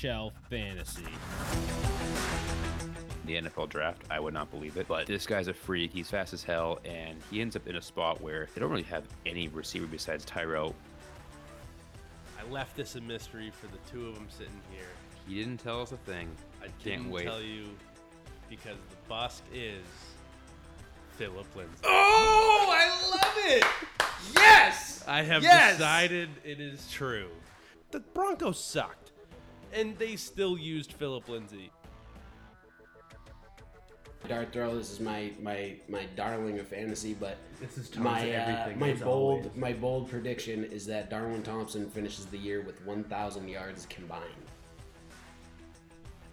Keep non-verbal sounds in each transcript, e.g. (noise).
Shelf Fantasy. the NFL draft. I would not believe it. But this guy's a freak. He's fast as hell, and he ends up in a spot where they don't really have any receiver besides Tyro. I left this a mystery for the two of them sitting here. He didn't tell us a thing. I Can't didn't wait. tell you because the bust is Phillip Lindsay. Oh, I love it. Yes. I have Yes! decided it is true. The Broncos sucked, and they still used Phillip Lindsay. Dart throw. This is my my my darling of fantasy, but This is my uh, everything, my bold always. my bold prediction is that Darwin Thompson finishes the year with 1,000 yards combined.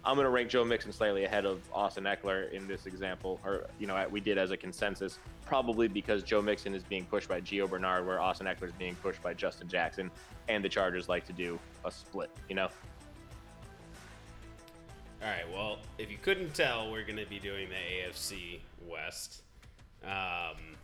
I'm going to rank Joe Mixon slightly ahead of Austin Ekeler in this example, or you know, we did as a consensus, probably because Joe Mixon is being pushed by Gio Bernard, where Austin Ekeler is being pushed by Justin Jackson, and the Chargers like to do a split. You know, All right. Well, if you couldn't tell, we're going to be doing the AFC West. Um,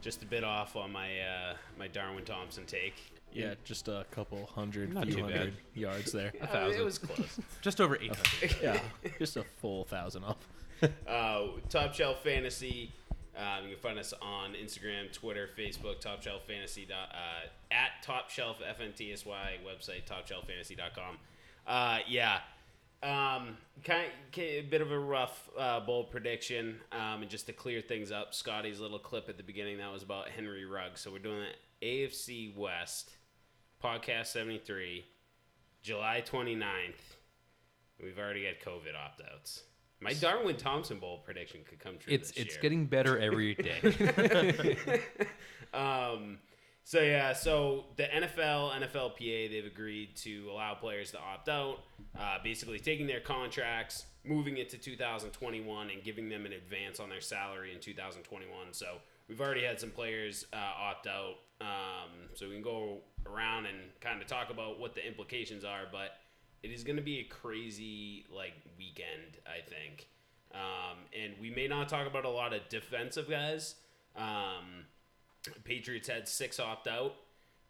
just a bit off on my uh, my Darwin Thompson take. Yeah, just a couple hundred, Not few too hundred yards there. (laughs) Uh, it was close. (laughs) Just over 800. yeah, just a full thousand off. (laughs) uh, Top Shelf Fantasy. Um, you can find us on Instagram, Twitter, Facebook, Top Shelf Fantasy. Uh, at Top Shelf FNTSY website, TopShelfFantasy.com. Uh, yeah. Um, kind of, a bit of a rough uh, bold prediction, um, and just to clear things up, Scotty's little clip at the beginning that was about Henry Ruggs. So we're doing the AFC West podcast seventy three, July 29th. We've already got COVID opt outs. My Darwin Thompson bowl prediction could come true. It's it's year. getting better every day. (laughs) um, so yeah, so the NFL, NFLPA, they've agreed to allow players to opt out, uh, basically taking their contracts, moving it to 2021, and giving them an advance on their salary in 2021. So we've already had some players uh, opt out. Um, so we can go around and kind of talk about what the implications are, but it is going to be a crazy like weekend, I think. Um, and we may not talk about a lot of defensive guys. Um, Patriots had six opt out,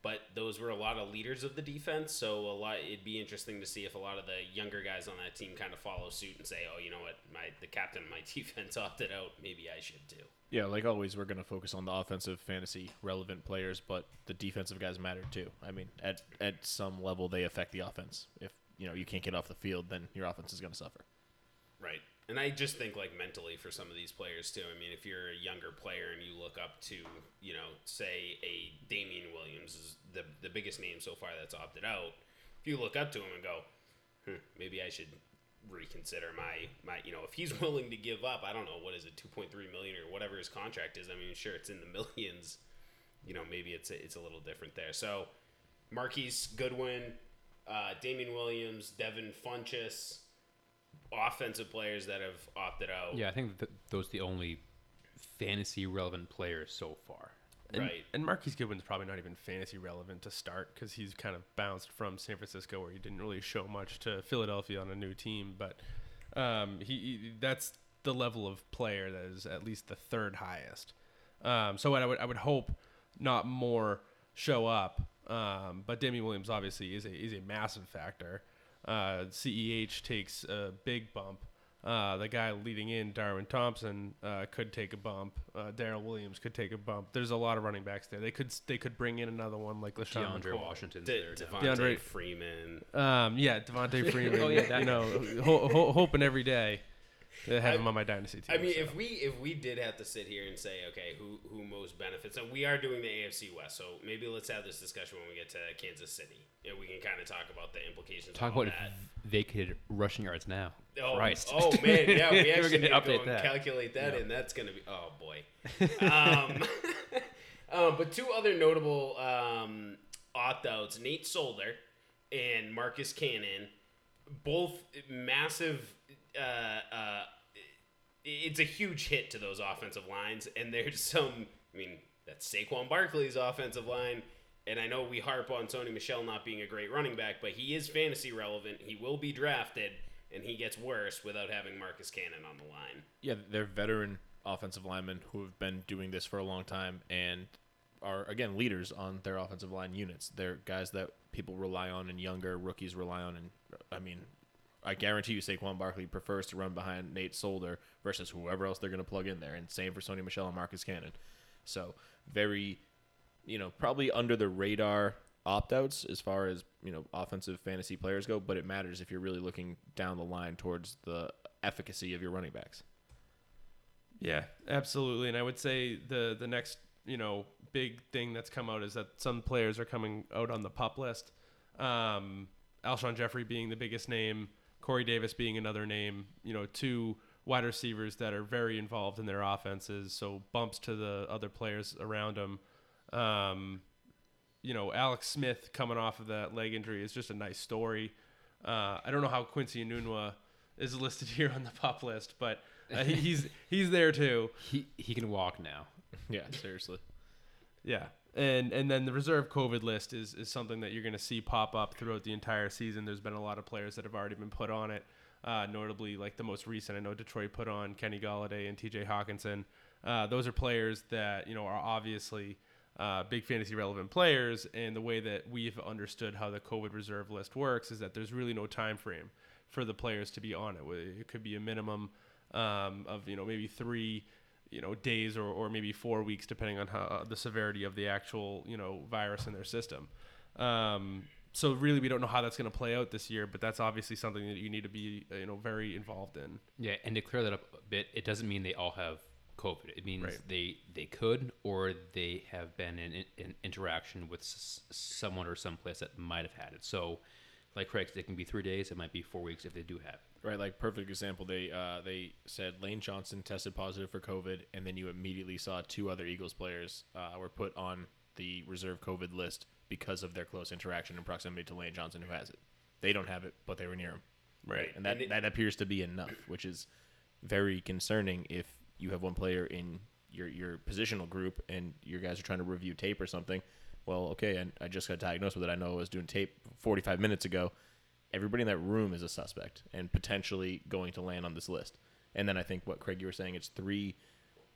but those were a lot of leaders of the defense. So a lot, it'd be interesting to see if a lot of the younger guys on that team kind of follow suit and say, "Oh, you know what, my the captain of my (laughs) defense opted out. Maybe I should too." Yeah, like always, we're going to focus on the offensive fantasy relevant players, but the defensive guys matter too. I mean, at at some level, they affect the offense. If you know you can't get off the field, then your offense is going to suffer. Right. And I just think like mentally for some of these players too. I mean, if you're a younger player and you look up to, you know, say a Damien Williams is the the biggest name so far that's opted out. If you look up to him and go, hmm, maybe I should reconsider my my you know if he's (laughs) willing to give up I don't know what is it 2.3 million or whatever his contract is I mean sure it's in the millions you know maybe it's a, it's a little different there so Marquise Goodwin uh, Damien Williams Devin Funchess offensive players that have opted out. yeah, I think that those are the only fantasy relevant players so far. And, Right. And Marquise Goodwin's probably not even fantasy relevant to start because he's kind of bounced from San Francisco where he didn't really show much to Philadelphia on a new team. But um, he, he that's the level of player that is at least the third highest. Um, so I would I would hope not more show up. Um, but Damien Williams obviously is a is a massive factor. Uh, CEH takes a big bump. Uh, the guy leading in, Darwin Thompson, uh, could take a bump. Uh, Darrel Williams could take a bump. There's a lot of running backs there. They could they could bring in another one like LeSean DeAndre McCoy. Washington's De- there. now. Devonta DeAndre- Freeman. Um, yeah, Devonta (laughs) Freeman. Oh, yeah, that you know, ho- ho- hoping every day to have I- him on my dynasty team. I mean, so. if we if we did have to sit here and say, okay, who who most benefits, and we are doing the AFC West, so maybe let's have this discussion when we get to Kansas City, and we can kind of talk about the implications. Talk of all about that. vacated rushing yards now. Oh, Christ. oh man, yeah, we (laughs) We're actually gonna need to update go and that. calculate that, and that's gonna be oh boy. um, (laughs) um, but two other notable um, opt-outs: Nate Solder and Marcus Cannon, both massive. Uh, uh, it's a huge hit to those offensive lines, and there's (laughs) some. I mean, that's Saquon Barkley's offensive line. And I know we harp on Sony Michel not being a great running back, but he is fantasy relevant. He will be drafted, and he gets worse without having Marcus Cannon on the line. Yeah, they're veteran offensive linemen who have been doing this for a long time and are again leaders on their offensive line units. They're guys that people rely on and younger rookies rely on and I mean I guarantee you Saquon Barkley prefers to run behind Nate Solder versus whoever else they're going to plug in there, and same for Sony Michel and Marcus Cannon. So very, you know, probably under the radar opt outs as far as you know offensive fantasy players go, but it matters if you're really looking down the line towards the efficacy of your running backs. Yeah, absolutely. And I would say the the next you know big thing that's come out is that some players are coming out on the pup list. Um, Alshon Jeffery being the biggest name, Corey Davis being another name. You know, two wide receivers that are very involved in their offenses, so bumps to the other players around them. Um, you know, Alex Smith coming off of that leg injury is just a nice story. Uh, I don't know how Quincy Enunwa is listed (laughs) here on the pop list, but uh, he, he's he's there too. He he can walk now. Yeah, seriously. Yeah. And and then the reserve COVID list is, is something that you're going to see pop up throughout the entire season. There's been a lot of players that have already been put on it, uh, notably like the most recent. I know Detroit put on Kenny Golladay and T.J. Hockenson. Uh, those are players that you know are obviously uh, big fantasy relevant players. And the way that we've understood how the COVID reserve list works is that there's really no time frame for the players to be on it. It could be a minimum um, of you know maybe three you know days or, or maybe four weeks depending on how uh, the severity of the actual you know virus in their system um, so really we don't know how that's going to play out this year but that's obviously something that you need to be uh, you know very involved in Yeah, and to clear that up a bit, it doesn't mean they all have COVID. It means Right. they they could or they have been in, in interaction with s- someone or someplace that might have had it. So, like Craig, it can be three days. It might be four weeks if they do have it. Right, like perfect example. They uh, they said Lane Johnson tested positive for COVID, and then you immediately saw two other Eagles players uh, were put on the reserve COVID list because of their close interaction and proximity to Lane Johnson, who has it. They don't have it, but they were near him. Right. and that And it- that appears to be enough, which is very concerning if you have one player in your your positional group and your guys are trying to review tape or something. Well, okay, and I just got diagnosed with it. I know I was doing tape 45 minutes ago everybody in that room is a suspect and potentially going to land on this list. And then I think what Craig you were saying it's three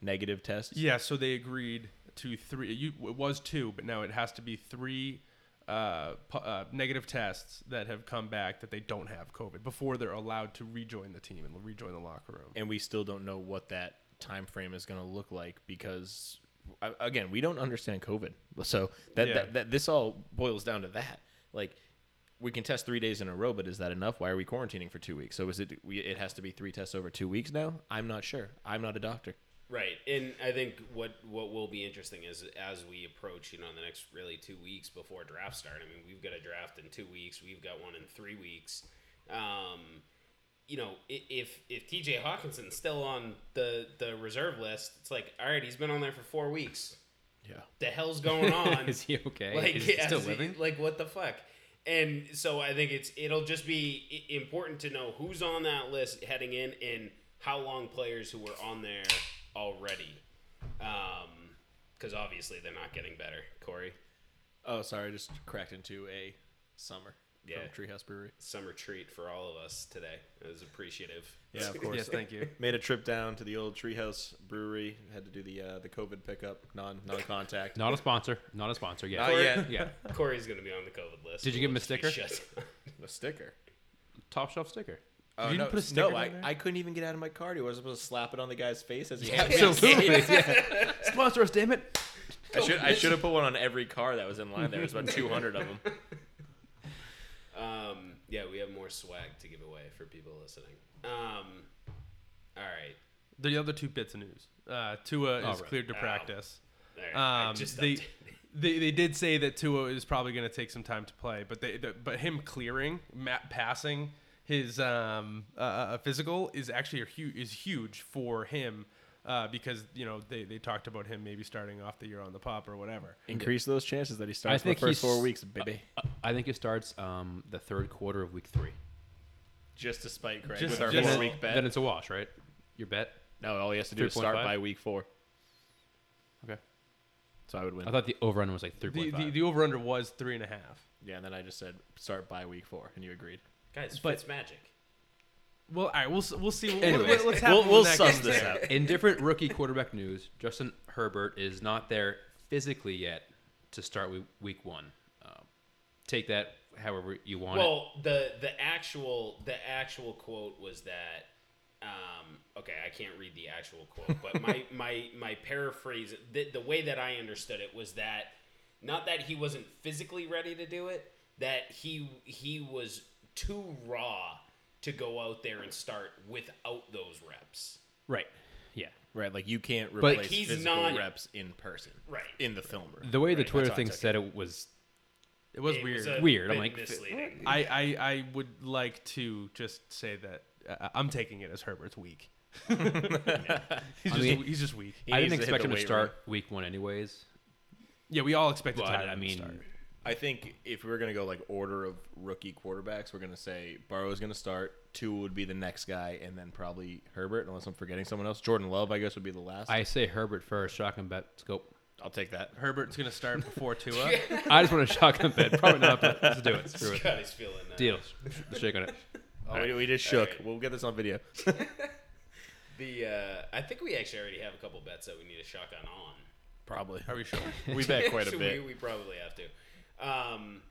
negative tests. yeah so they agreed to three you, it was two but now it has to be three uh, uh, negative tests that have come back that they don't have covid before they're allowed to rejoin the team and rejoin the locker room And we still don't know what that time frame is going to look like because I- again, we don't understand COVID. So that, Yeah. that, that this all boils down to that. Like we can test 3 days in a row, but is that enough? Why are we quarantining for 2 weeks? So is it we, it has to be 3 tests over 2 weeks now? I'm not sure. I'm not a doctor. Right, and I think what what will be interesting is as we approach, you know, the next really two weeks before draft start. I mean, we've got a draft in two weeks. We've got one in three weeks. Um, you know, if if T.J. Hockenson's still on the the reserve list, it's like, all right, he's been on there for four weeks. Yeah. The hell's (laughs) going on? Is he okay? Like, Is he still as he- living? like what the fuck? And so I think it's it'll just be important to know who's on that list heading in and how long players who were on there already, um, because obviously they're not getting better. Corey, Oh, sorry, I just cracked into a summer Yeah. from Treehouse Brewery. summer treat for all of us today. It was appreciative. Yeah, of (laughs) course. yes thank you Made a trip down to the old Treehouse Brewery. Had to do the uh, the COVID pickup, non non contact. Not a sponsor. Not a sponsor. Yeah. Not yet. Yeah. (laughs) Corey's gonna be on the COVID list. Did you give him a we'll just sticker? A sticker. Top shelf sticker. Oh, you no, didn't put a sticker no, I, there? I couldn't even get out of my car. I was supposed to slap it on the guy's face as he Absolutely. (laughs) yeah. Sponsor us, damn it. I should I should have put one on every car that was in line. There was about 200 of them. Yeah, we have more swag to give away for people listening. Um, all right. the other two bits of news uh, Tua is All right. cleared to Ow. practice. Um, just they, (laughs) they they did say that Tua is probably going to take some time to play, but they the, but him clearing, ma- passing his um uh, uh, physical is actually a hu- is huge for him. Uh, because you know they, they talked about him maybe starting off the year on the pop or whatever. Increase those chances that he I starts think the first four weeks, baby. I think it starts um, the third quarter of week three. Just to spite Craig Just- with our just- four week bet. Then it's a wash, right? Your bet. no, all he has to do is start 3.5? by week four. Okay. So I would win. I thought the over under was like three The, the, the over under was three and a half. yeah, and then I just said start by week four, and you agreed. Guys, but- Fitz magic. Well, all right, we'll we'll see. Anyways, let's have we'll we'll that suss this there. (laughs) out. In different rookie quarterback news, Justin Herbert is not there physically yet to start week, week one. Um, take that however you want it. Well, the the actual the actual quote was that. Um, okay, I can't read the actual quote, but (laughs) my my my paraphrase, the, the way that I understood it was that not that he wasn't physically ready to do it, that he he was too raw to go out there and start without those reps. Right. Yeah. Right, like you can't But replace he's physical not- reps in person. Right. In the film room. The way the Right, Twitter that's how I thing said it was It was It weird. was a Weird, I'm like, misleading. I, I I would like to just say that uh, I'm taking it as Herbert's weak. (laughs) he's, I just, mean- he's just weak. He I didn't expect the him to weight start week one anyways. Yeah, we all expected But, Tyler I to mean, start. I think if we were gonna go like order of rookie quarterbacks, we're gonna say Burrow's gonna start. Tua would be the next guy, and then probably Herbert, unless I'm forgetting someone else. Jordan Love, I guess, would be the last. I say Herbert first, shotgun bet. Scope. I'll take that. Herbert's gonna start before (laughs) Tua. I just want a shotgun bet. Probably not, but let's do it. (laughs) Screw it. Scotty's feeling that. Deal. The shake on it. Oh, we, we just shook. Alright. We'll get this on video. (laughs) The uh, I think we actually already have a couple bets that we need a shotgun on. Probably. Are we sure? We bet quite a So bit. We, we probably have to. Um,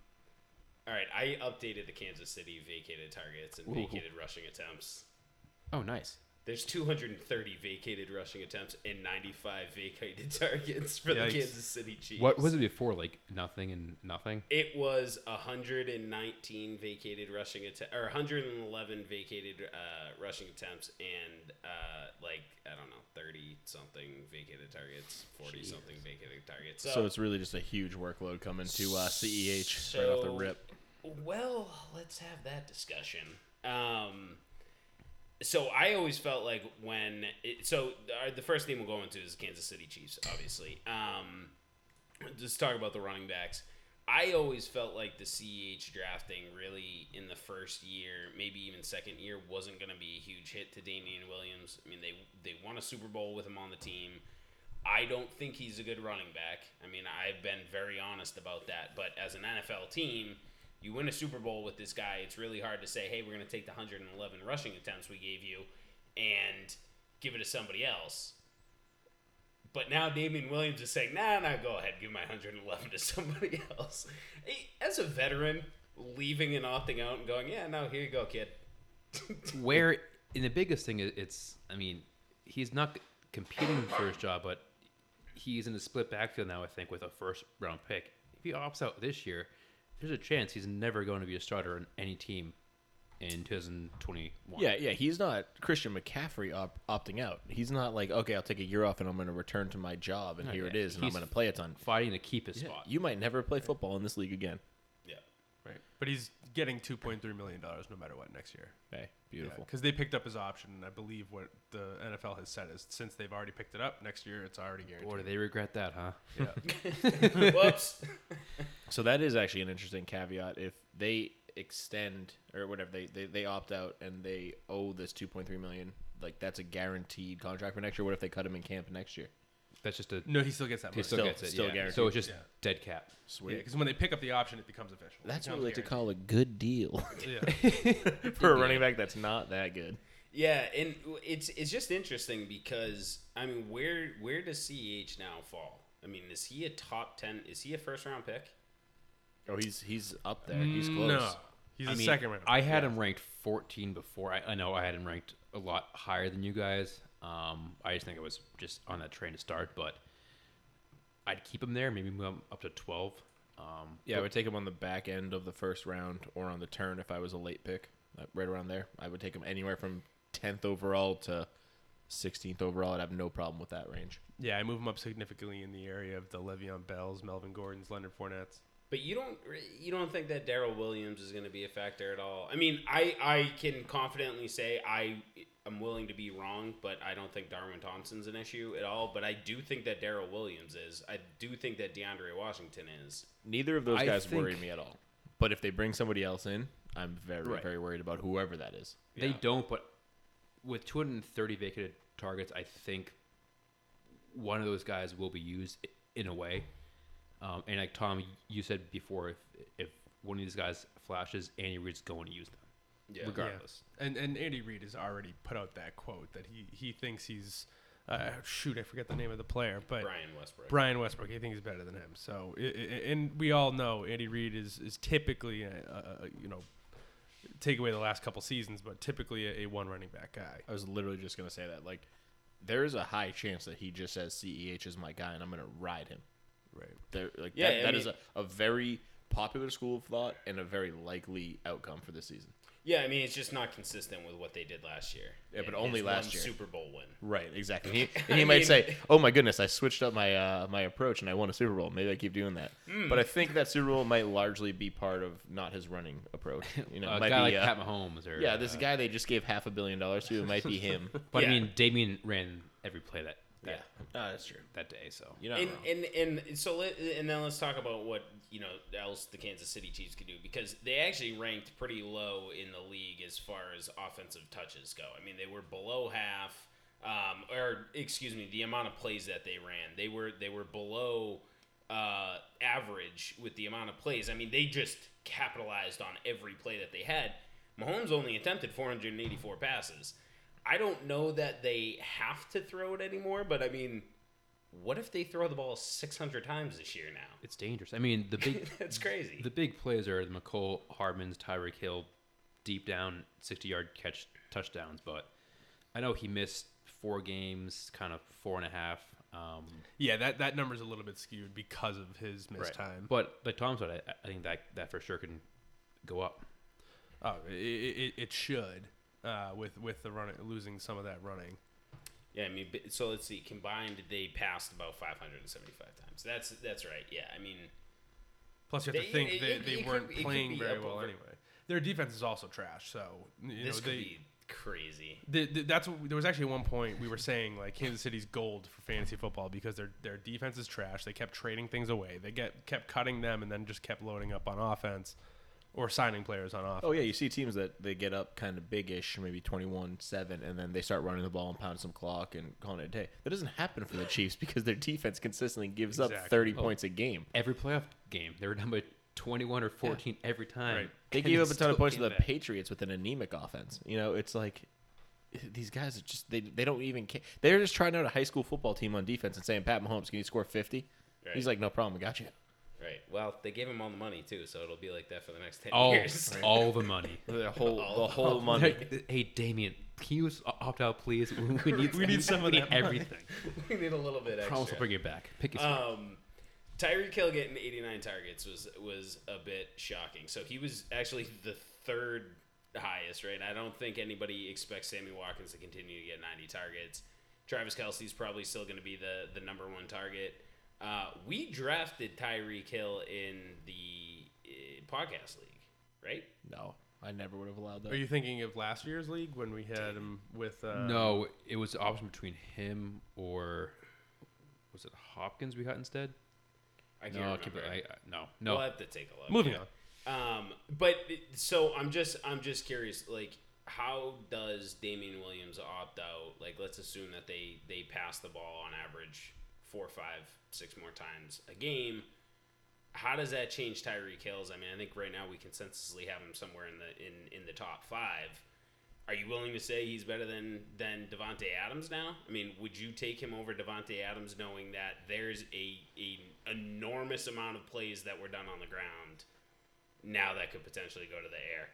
all right, I updated the Kansas City vacated targets and vacated rushing attempts. Oh, nice. There's 230 vacated rushing attempts and 95 vacated (laughs) targets for Yikes. the Kansas City Chiefs. What was it before? Like nothing and nothing. It was 119 vacated rushing attempts, or 111 vacated uh, rushing attempts, and uh, like I don't know, 30 something vacated targets, 40 something vacated targets. So, So it's really just a huge workload coming to uh, CEH right off the rip. Well, let's have that discussion. Um, so I always felt like when it, so the first thing we'll go into is Kansas City Chiefs, obviously. Um, just talk about the running backs. I always felt like the CEH drafting really in the first year, maybe even second year, wasn't going to be a huge hit to Damien Williams. I mean, they they won a Super Bowl with him on the team. I don't think he's a good running back. I mean, I've been very honest about that. But as an NFL team, you win a Super Bowl with this guy, it's really hard to say, hey, we're going to take the 111 rushing attempts we gave you and give it to somebody else. But now Damien Williams is saying, nah, nah, go ahead, give my 111 to (laughs) somebody else. As a veteran, leaving and opting out and going, yeah, no, here you go, kid. (laughs) Where in the biggest thing, it- it's I mean, he's not competing for his job, but he's in a split backfield now. I think with a first round pick. If he opts out this year, there's a chance he's never going to be a starter on any team in 2021. Yeah, yeah, he's not Christian McCaffrey op- opting out. He's not like, okay, I'll take a year off and I'm going to return to my job, and No, here yeah, it is, and I'm going to play a ton. fighting to keep his Yeah, spot. you might never play football in this league again. Yeah. Right. But he's getting 2.3 million dollars no matter what next year. Hey, beautiful. Because they picked up his option, and I believe what the NFL has said is since they've already picked it up next year, it's already guaranteed. Or do they regret that, huh? yeah. (laughs) (laughs) Whoops. So that is actually an interesting caveat. If they extend or whatever, they, they, they opt out and they owe this 2.3 million, like that's a guaranteed contract for next year. What if they cut him in camp next year? That's just a no, he still gets that he money. still, Still- gets it. still yeah. guaranteed. So it's just Yeah. dead cap. Sweet. because when they pick up the option, it becomes official. It That's what becomes we like to call a good deal Yeah. (laughs) for a running back that's not that good. Yeah, and it's it's just interesting because I mean, where where does CH now fall? I mean, is he a top ten? Is he a first round pick? Oh, he's he's up there. He's mm, close. No, he's I a mean, second round. I had him ranked 14 before. I, I know I had him ranked a lot higher than you guys. Um, I just think it was just on that train to start, but I'd keep him there, maybe move him up to 12. Um, Yeah, I would take him on the back end of the first round or on the turn if I was a late pick, uh, right around there. I would take him anywhere from 10th overall to 16th overall. I'd have no problem with that range. yeah, I move him up significantly in the area of the Le'Veon Bells, Melvin Gordons, Leonard Fournettes. But you don't you don't think that Darrel Williams is going to be a factor at all? I mean, I I can confidently say I am willing to be wrong, but I don't think Darwin Thompson's an issue at all. But I do think that Darrel Williams is. I do think that DeAndre Washington is. Neither of those I guys worry me at all. But if they bring somebody else in, I'm very, Right. very worried about whoever that is. They Yeah. don't, but with 230 vacated targets, I think one of those guys will be used in a way. Um, and like Tom, you said before, if if one of these guys flashes, Andy Reid's going to use them, Yeah. regardless. And and Andy Reid has already put out that quote that he he thinks he's uh, shoot, I forget the name of the player, but Brian Westbrook. Brian Westbrook. I think he's better than him. So, i i and we all know Andy Reid is is typically a, a, a you know take away the last couple seasons, but typically a, a one running back guy. I was literally just gonna say that. Like, there is a high chance that he just says Ceh is my guy, and I'm gonna ride him. Right. There, like Yeah, that, I that is mean- a, a very popular school of thought and a very likely outcome for this season. Yeah, I mean it's just not consistent with what they did last year. Yeah, but only his last one year. Super Bowl win. Right, exactly. He, and (laughs) he might mean- say, "Oh my goodness, I switched up my uh, my approach and I won a Super Bowl. Maybe I keep doing that." Hmm. But I think that Super Bowl might largely be part of not his running approach. (laughs) You know, it a might guy like uh, Pat Mahomes or yeah, this uh, guy they just gave half a billion dollars to. It might be him. (laughs) But Yeah. I mean, Damien ran every play that yeah, that, no, that's true. that day. So You know, and, and and so let, and then let's talk about what you know else the Kansas City Chiefs could do because they actually ranked pretty low in the league as far as offensive touches go. I mean, they were below half, um, or excuse me, the amount of plays that they ran. They were they were below uh, average with the amount of plays. I mean, they just capitalized on every play that they had. Mahomes only attempted 484 passes. I don't know that they have to throw it anymore, but I mean, what if they throw the ball 600 times this year now? it's dangerous. I mean, the big (laughs) That's crazy. the big plays are the Mecole, Hardman's, Tyreek Hill, deep down, sixty yard catch touchdowns. But I know he missed four games, kind of four and a half. Um, Yeah, that that number's a little bit skewed because of his missed time. But like Tom said, I, I think that that for sure can go up. Oh, it, it, it should uh, with with the running losing some of that running. yeah, I mean, so let's see. Combined, they passed about 575 times. That's that's right. Yeah, I mean, Plus, you have to think it- they, it- they it weren't could playing very well over- anyway. Their defense is also trash, so you this know could they. be crazy. The, the, that's what, there was actually one point we were saying like Kansas City's gold for fantasy football because their their defense is trash. They kept trading things away. They get kept cutting them and then just kept loading up on offense or signing players on offense. Oh yeah, you see teams that they get up kind of big-ish, maybe 21-7, and then they start running the ball and pounding some clock and calling it a day. That doesn't happen for the Chiefs (laughs) because their defense consistently gives up Exactly. 30 points a game. Every playoff game, they were down by twenty one or fourteen every time. Right. They and gave up a ton of points to the back. Patriots with an anemic offense. You know, it's like these guys are just they they don't even care. They're just trying out a high school football team on defense and saying, "Pat Mahomes, can you score 50?" Right. He's like, "No problem, I got you." Right. Well, they gave him all the money too, so it'll be like that for the next 10 All, years. (laughs) all the money. (laughs) The whole Oh, the whole money. Like, hey, Damien, can you opt out, please? We need, (laughs) We need some of we need that money. everything. we need a little bit extra. Promise I'll bring it back. Pick your Um, Tyreek Hill getting 89 targets was was a bit shocking. So he was actually the third highest, right? I don't think anybody expects Sammy Watkins to continue to get 90 targets. Travis Kelce's probably still going to be the the number one target. Uh, we drafted Tyreek Hill in the uh, podcast league, right? No, I never would have allowed that. Are you thinking of last year's league when we had him with? Uh, no, it was the option between him or was it Hopkins we got instead? I can't No, remember. keep it, I, I, no, no. We'll have to take a look. Moving yeah. on. Um, but so I'm just I'm just curious, like how does Damien Williams opt out? Like let's assume that they they pass the ball on average four, five, six more times a game. How does that change Tyreek Hill's? I mean, I think right now we consensusly have him somewhere in the in, in the top five. Are you willing to say he's better than than Davante Adams now? I mean, would you take him over Davante Adams, knowing that there's a a enormous amount of plays that were done on the ground now that could potentially go to the air?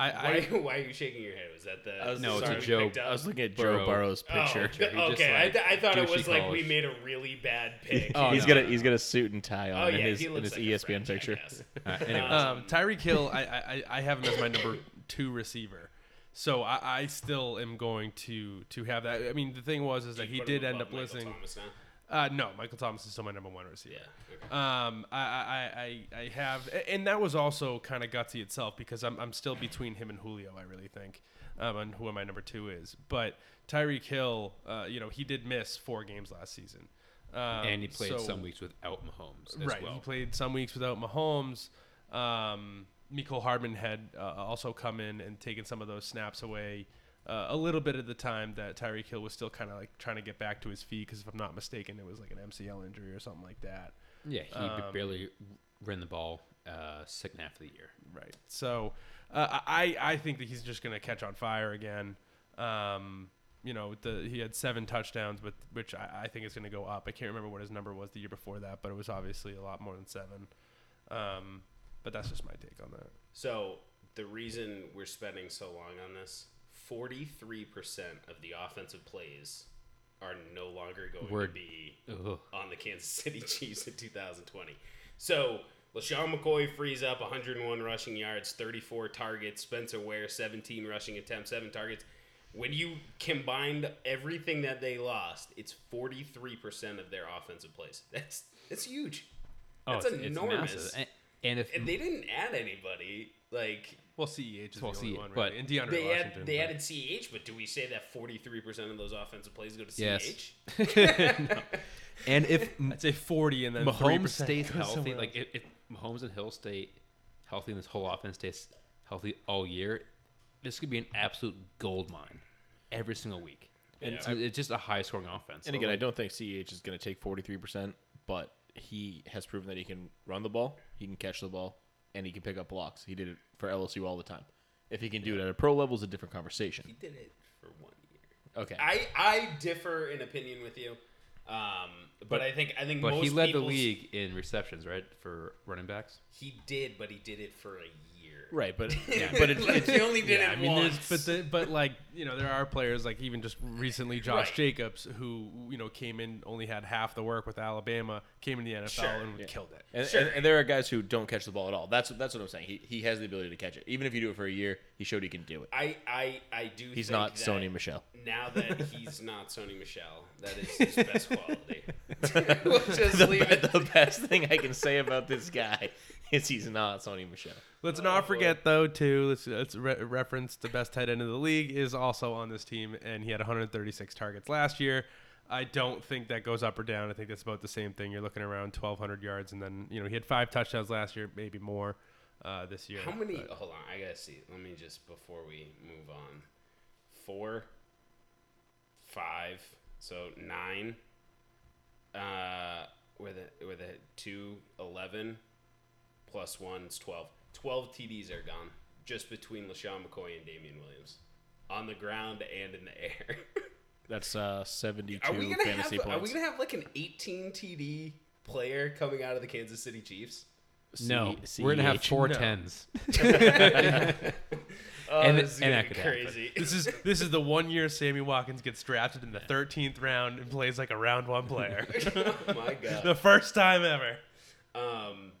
I, Why, I why are you shaking your head? Was that the I was- No, it's a sorry we joke. I was looking at Burrow. Joe Burrow's Oh, picture. okay. He just, I, th- I thought it douchey was like we made a really bad pick. Oh, he's no, got a no, he's no. got a suit and tie on Oh, in yeah, his in his like ESPN French, picture. guess. (laughs) Anyways, um, Tyreek Hill, I, I I have him as my number two receiver. So I, I still am going to to have that. I mean, the thing was is that he did end up Michael listening. Thomas now? Uh, no, Michael Thomas is still my number one receiver. Yeah. okay. Um, I, I, I, I have, and that was also kind of gutsy itself because I'm, I'm still between him and Julio. I really think, um, on who my number two is. But Tyreek Hill, uh, you know, he did miss four games last season, um, and he played so- some weeks without Mahomes as right. well. He played some weeks without Mahomes. Um, Mecole Hardman had uh, also come in and taken some of those snaps away. Uh, a little bit at the time that Tyreek Hill was still kind of like trying to get back to his feet because if I'm not mistaken, it was like an MCL injury or something like that. Yeah, he Um, barely ran the ball uh, second half of the year. Right. So uh, I I think that he's just going to catch on fire again. Um, you know, the he had seven touchdowns, but which I, I think is going to go up. I can't remember what his number was the year before that, but it was obviously a lot more than seven. Um, but that's just my take on that. So the reason we're spending so long on this, forty-three percent of the offensive plays are no longer going Word. to be Ugh. on the Kansas (laughs) City Chiefs in 2020. So LeSean McCoy frees up 101 rushing yards, 34 targets. Spencer Ware 17 rushing attempts, seven targets. When you combined everything that they lost, it's 43% of their offensive plays. (laughs) That's that's huge. Oh, that's it's- it's enormous. massive. And, and if And they didn't add anybody. Like Well, CEH is Well, the only CEH, one, but really. and DeAndre they Washington. add, they but- added CEH, but do we say that 43% of those offensive plays go to Yes. (laughs) (laughs) CH? and if (laughs) I'd say 40 and then Mahomes 3% stays healthy, like else. if, if Mahomes and Hill stay healthy and this whole offense stays healthy all year, this could be an absolute gold mine every single week. And it's, it's just a high scoring offense. And again, I don't think CEH is going to take 43%, but he has proven that he can run the ball, he can catch the ball, and he can pick up blocks. He did it for LSU all the time. If he can do it at a pro level, is a different conversation. he did it for one year. Okay. I, I differ in opinion with you. Um, but, I think I think but most he led the people's- league in receptions, right, for running backs. He did, but he did it for a year. Right, but (laughs) yeah, but it's, Like, it's he only did Yeah, it I mean, once. there's, but the, but like you know, there are players like even just recently Josh Right. Jacobs who you know came in only had half the work with Alabama, came in the NFL Sure. and Yeah. killed it. and, Sure. and, and there are guys who don't catch the ball at all. That's that's what I'm saying. He he has the ability to catch it. Even if you do it for a year, he showed he can do it. I, I, I do. He's think not that Sony Michel. Now that he's not Sony Michel, that is his best (laughs) quality. (laughs) we'll just the, leave be- it. the best thing I can say about this guy is he's not Sony Michel. Let's Oh, not forget though too. Let's, let's re- reference the best tight end of the league is also on this team, and he had 136 targets last year. I don't think that goes up or down. I think that's about the same thing. You're looking around 1,200 yards, and then you know he had five touchdowns last year, maybe more uh, this year. How many? but- Hold on, I gotta see. Let me just before we move on. Four, five, so nine. Uh, with a with a two eleven, plus one's twelve. Twelve TDs are gone just between LeSean McCoy and Damien Williams, on the ground and in the air. (laughs) That's uh, 72 are we gonna fantasy have? points. Are we gonna have like an eighteen TD player coming out of the Kansas City Chiefs? No, C- we're gonna have CEH? four No. tens. (laughs) (laughs) Oh, And- this is and gonna be crazy. This is this is the one year Sammy Watkins gets drafted in the 13th round and plays like a round one player. oh my god. the first time ever. Um,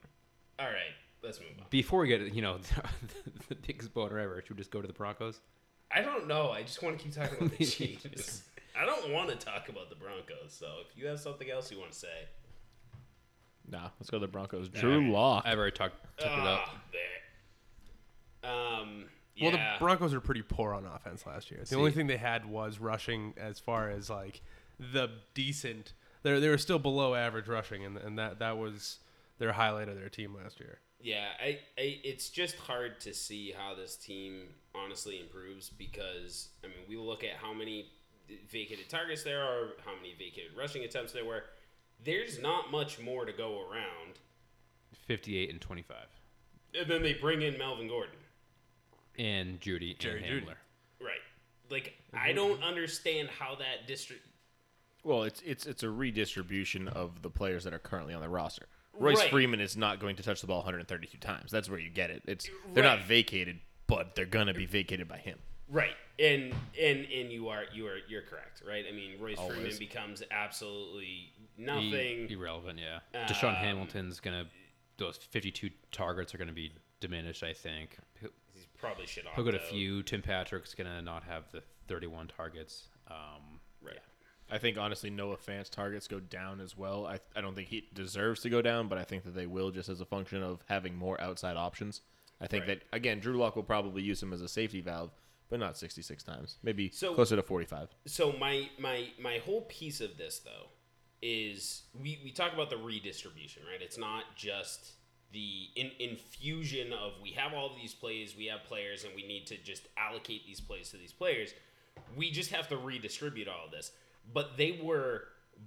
all right, let's move on. Before we get, you know, (laughs) the biggest boner ever, should we just go to the Broncos? I don't know. I just want to keep talking about the (laughs) Chiefs. I don't want to talk about the Broncos. So if you have something else you want to say, Nah, let's go to the Broncos. Drew Lock. I've already talked took it up. Ah, bleh. Um, Well, the Broncos are pretty poor on offense last year. The only thing they had was rushing, as far as like the decent. They they were still below average rushing, and and that that was their highlight of their team last year. Yeah, I, I it's just hard to see how this team honestly improves because I mean we look at how many vacated targets there are, how many vacated rushing attempts there were. There's not much more to go around, 58 and 25. and then they bring in Melvin Gordon. And Jeudy Jerry and Jeudy. Hamler. Right. Like I mhm. don't understand how that district. Well, it's it's it's a redistribution of the players that are currently on the roster. Royce Right. Freeman is not going to touch the ball 132 times. That's where you get it. It's they're not vacated, but they're gonna be vacated by him. Right. And and and you are you are you're correct. Right. I mean Royce Always. Freeman becomes absolutely I- nothing. irrelevant, yeah. DaeSean Um, Hamilton's going to, those 52 targets are going to be diminished, I think. He's probably should opt he'll get a few. Tim Patrick's going to not have the 31 targets. Um, Right. I think honestly Noah Fant's targets go down as well. I, I don't think he deserves to go down, but I think that they will just as a function of having more outside options. I think Right. that again, Drew Lock will probably use him as a safety valve, but not 66 times. Maybe So- closer to 45. so my my my whole piece of this though is we we talk about the redistribution right it's not just the in, infusion of we have all these plays we have players and we need to just allocate these plays to these players we just have to redistribute all of this but they were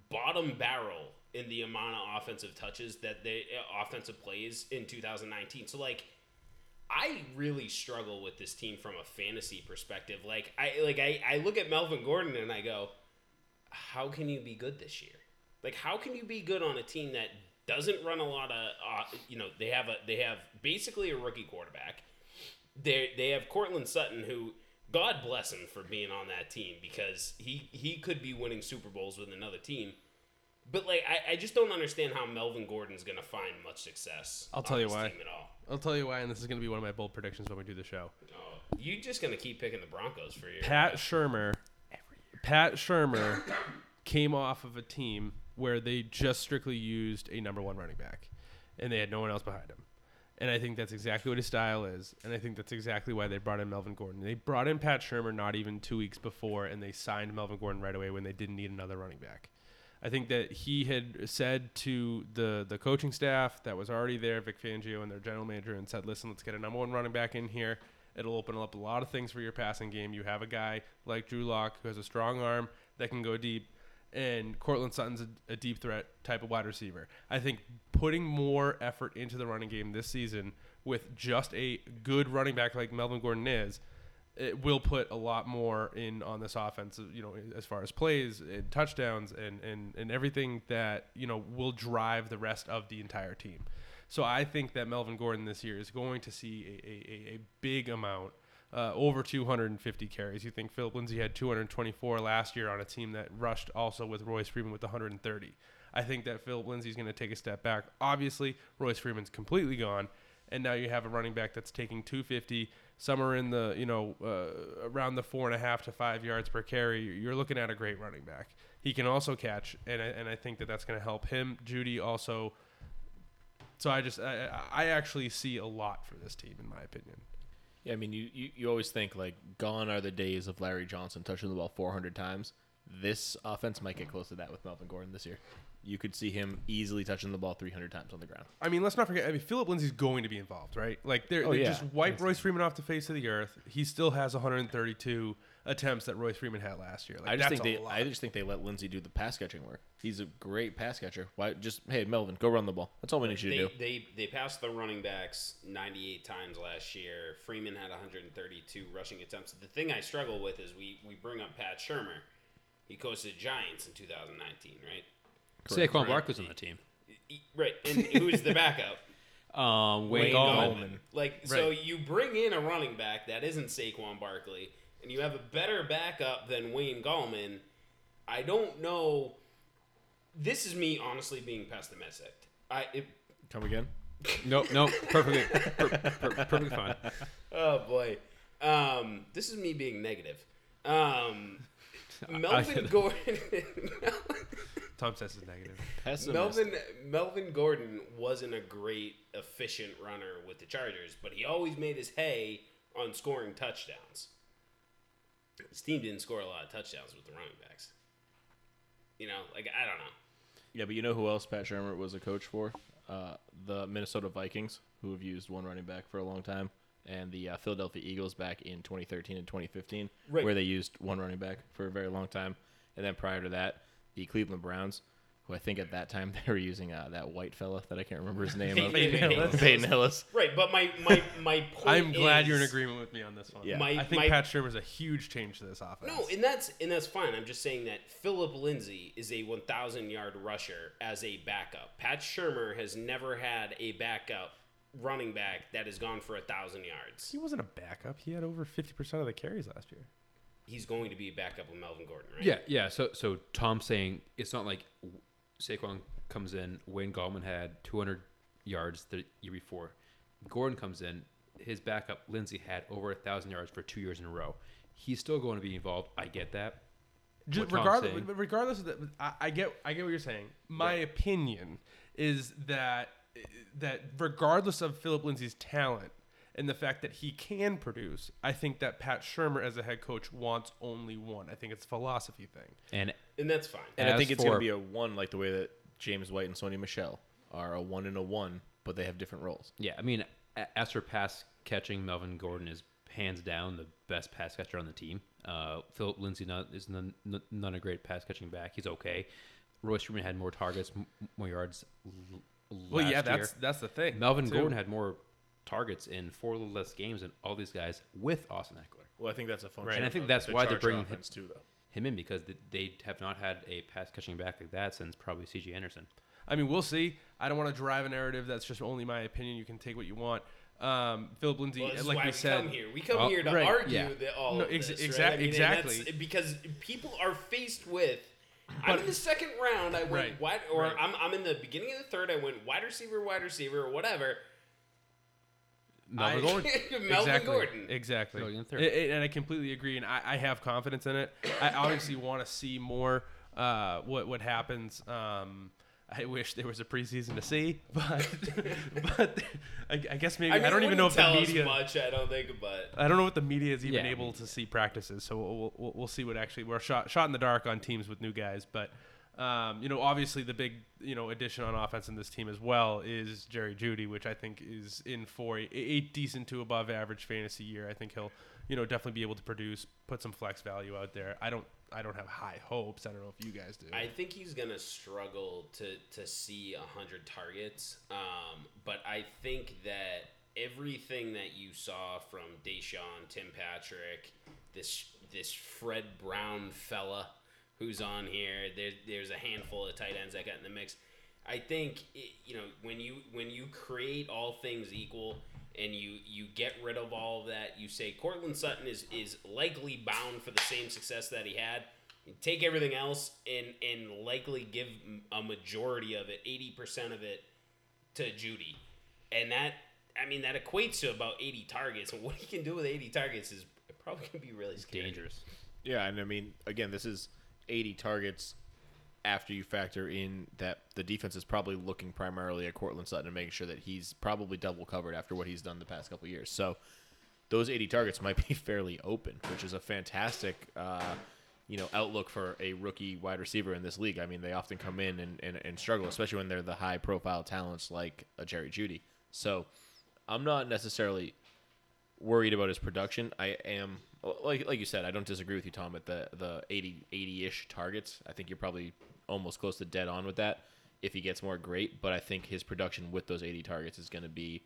bottom barrel in the amount of offensive touches that they uh, offensive plays in 2019 so like I really struggle with this team from a fantasy perspective. Like I like I, I look at Melvin Gordon and I go, how can you be good this year? Like how can you be good on a team that doesn't run a lot of uh, you know they have a they have basically a rookie quarterback. They they have Courtland Sutton who God bless him for being on that team because he he could be winning Super Bowls with another team. But like I, I just don't understand how Melvin Gordon's gonna find much success. I'll tell on you this why. Team at all. I'll tell you why, and this is going to be one of my bold predictions when we do the show. Oh, you just gonna keep picking the Broncos for your Pat Shurmur. Pat Shurmur came off of a team where they just strictly used a number one running back, and they had no one else behind him. And I think that's exactly what his style is, and I think that's exactly why they brought in Melvin Gordon. They brought in Pat Shurmur not even two weeks before, and they signed Melvin Gordon right away when they didn't need another running back. I think that he had said to the the coaching staff that was already there, Vic Fangio and their general manager, and said, "Listen, let's get a number one running back in here. It'll open up a lot of things for your passing game. You have a guy like Drew Lock who has a strong arm that can go deep, and Courtland Sutton's a, a deep threat type of wide receiver. I think putting more effort into the running game this season with just a good running back like Melvin Gordon is." it will put a lot more in on this offense, you know, as far as plays and touchdowns and, and, and everything that, you know, will drive the rest of the entire team. So I think that Melvin Gordon this year is going to see a, a, a big amount, uh, over 250 carries. You think Phillip Lindsay had 224 last year on a team that rushed also with Royce Freeman with 130. I think that Phillip Lindsay is going to take a step back. Obviously, Royce Freeman's completely gone and now you have a running back that's taking 250 somewhere in the you know uh, around the four and a half to five yards per carry you're looking at a great running back he can also catch and I, and I think that that's going to help him Jeudy also so i just I, I actually see a lot for this team in my opinion Yeah, I mean, you, you, you always think like gone are the days of Larry Johnson touching the ball 400 times. This offense might get close to that with Melvin Gordon this year. You could see him easily touching the ball 300 times on the ground. I mean, let's not forget. I mean, Phillip Lindsay's going to be involved, right? Like, they're, Oh, they yeah. just wiped Royce Freeman off the face of the earth. He still has 132 attempts that Royce Freeman had last year. Like, I just that's think they lot. I just think they let Lindsay do the pass catching work. He's a great pass catcher. Why just hey Melvin, go run the ball. That's all we need you to do. they they passed the running backs 98 times last year. Freeman had 132 rushing attempts. The thing I struggle with is we we bring up Pat Shurmur. He coached the Giants in 2019, right? Saquon Right. Barkley's on the team. Right, and who's the backup? (laughs) Um, Wayne, Wayne Gallman. Gallman. Like, so you bring in a running back that isn't Saquon Barkley, and you have a better backup than Wayne Gallman. I don't know. This is me honestly being pessimistic. I it, Come again? Nope, nope, perfectly, per, per, perfectly fine. oh boy, um, this is me being negative. Um, (laughs) Melvin Gordon. (laughs) Tom says is negative. Pessimist. Melvin Melvin Gordon wasn't a great efficient runner with the Chargers, but he always made his hay on scoring touchdowns. His team didn't score a lot of touchdowns with the running backs. You know, like I don't know. Yeah, but you know who else Pat Shurmur was a coach for? Uh, the Minnesota Vikings, who have used one running back for a long time, and the uh, Philadelphia Eagles back in 2013 and 2015, Right. where they used one running back for a very long time. And then prior to that, the Cleveland Browns, who I think at that time they were using uh, that white fella that I can't remember his name. of. Peyton Hillis. Peyton Hillis. Right, but my my my point. I'm glad you're in agreement with me on this one. Yeah. My, I think my, Pat Shurmur's a huge change to this offense. No, and that's and that's fine. I'm just saying that Phillip Lindsay is a 1,000 yard rusher as a backup. Pat Shurmur has never had a backup running back that has gone for a thousand yards. he wasn't a backup. He had over 50% of the carries last year. He's going to be a backup with Melvin Gordon, right? Yeah, yeah. So, so Tom's saying it's not like Saquon comes in. Wayne Gallman had 200 yards the year before. Gordon comes in. His backup Lindsay had over a thousand yards for two years in a row. He's still going to be involved. I get that. Just What regardless, saying. regardless of that, I, I get, I get what you're saying. My opinion is that that regardless of Phillip Lindsay's talent and the fact that he can produce, I think that Pat Shurmur as a head coach wants only one. I think it's a philosophy thing. And and that's fine. And I As think it's going to be a one, like the way that James White and Sony Michel are a one and a one, but they have different roles. yeah, I mean, a- as for pass catching, Melvin Gordon is hands down the best pass catcher on the team. Uh, Phillip Lindsay not, is none, none- none a great pass catching back. He's okay. Royce Freeman had more targets, m- more yards. l- Well, yeah, last that's year. that's the thing. Melvin too. Gordon had more targets in four less games than all these guys with Austin Ekeler. Well, I think that's a function. And I think of that's the why they're Charger bringing him- offense too, though. Him in because th- they have not had a pass catching back like that since probably C.J. Anderson. I mean, we'll see. I don't want to drive a narrative. That's just only my opinion. You can take what you want. Um, Phillip Lindsay, Well, this is like why we we said, come here. We come Oh, here to right, argue yeah. that all No, of ex- this, exact- right? I mean, exactly. because people are faced with. I'm in the second round. I went Right, wide, or right. I'm, I'm in the beginning of the third. I went wide receiver, wide receiver, or whatever. Melvin I- Gordon. (laughs) Melvin exactly, Gordon. Exactly. Going in third. I- I- and I completely agree, and I, I have confidence in it. I obviously want to see more uh, what what happens. Um, I wish there was a preseason to see, (laughs) but (laughs) but I, I guess maybe I, mean, don't even know if wouldn't the tell us media. much. I don't think, but I don't know what the media is even Yeah, I able mean- to see practices, so we'll, we'll, we'll see what actually we're shot shot in the dark on teams with new guys. But um, you know, obviously the big you know addition on offense in this team as well is Jerry Jeudy, which I think is in for a, a decent to above average fantasy year. I think he'll you know definitely be able to produce, put some flex value out there. I don't I don't have high hopes. I don't know if you guys do. I think he's gonna struggle to to see hundred targets. Um, but I think that everything that you saw from DaeSean, Tim Patrick, this this Fred Brown fella who's on here. There, there's a handful of tight ends that got in the mix. I think it, you know when you when you create all things equal and you you get rid of all of that, you say Courtland Sutton is is likely bound for the same success that he had. Take everything else and and likely give a majority of it, eighty percent of it, to Jeudy, and that I mean that equates to about eighty targets. And what he can do with eighty targets is probably gonna be really scary. Dangerous. Yeah, and I mean, again, this is 80 targets after you factor in that the defense is probably looking primarily at Courtland Sutton and making sure that he's probably double covered after what he's done the past couple years. So those 80 targets might be (laughs) fairly open, which is a fantastic, uh, you know, outlook for a rookie wide receiver in this league. I mean, they often come in and, and, and struggle, especially when they're the high profile talents like a Jerry Jeudy. So I'm not necessarily worried about his production. I am like like you said, I don't disagree with you, Tom, at the the 80 80-ish targets. I think you're probably almost close to dead on with that. If he gets more, great. But I think his production with those 80 targets is going to be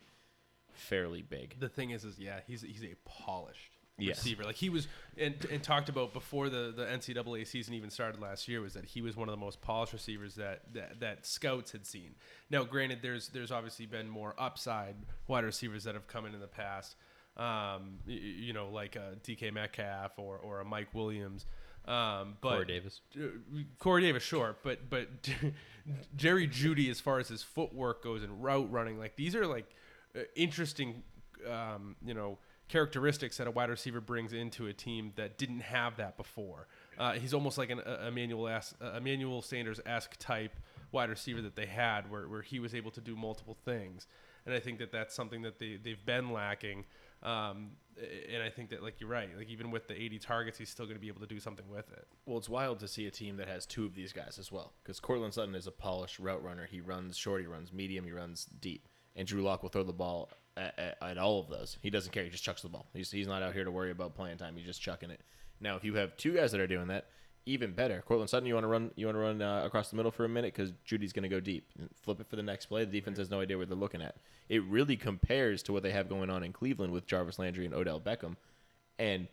fairly big. the thing is, is yeah, he's he's a polished Yes. receiver. Like he was, and, and talked about before the, the NCAA season even started last year was that he was one of the most polished receivers that, that that scouts had seen. Now, granted, there's there's obviously been more upside wide receivers that have come in in the past. Um, y- y- you know, like a DK Metcalf or or a Mike Williams. Um, but Corey Davis. uh, Corey Davis, sure, but but (laughs) Jerry Jeudy, as far as his footwork goes and route running, like these are like uh, interesting, um, you know, characteristics that a wide receiver brings into a team that didn't have that before. Uh, he's almost like an a Emmanuel Emmanuel Sanders esque type wide receiver that they had, where where he was able to do multiple things, and I think that that's something that they they've been lacking. Um, and I think that, like you're right, like even with the 80 targets, he's still going to be able to do something with it. Well, it's wild to see a team that has two of these guys as well. Because Courtland Sutton is a polished route runner. He runs short, he runs medium, he runs deep. And Drew Lock will throw the ball at, at, at all of those. He doesn't care. He just chucks the ball. He's, he's not out here to worry about playing time. He's just chucking it. Now, if you have two guys that are doing that, even better. Courtland Sutton, you want to run? You want to run uh, across the middle for a minute because Jeudy's going to go deep. Flip it for the next play. The defense has no idea what they're looking at. It really compares to what they have going on in Cleveland with Jarvis Landry and Odell Beckham. And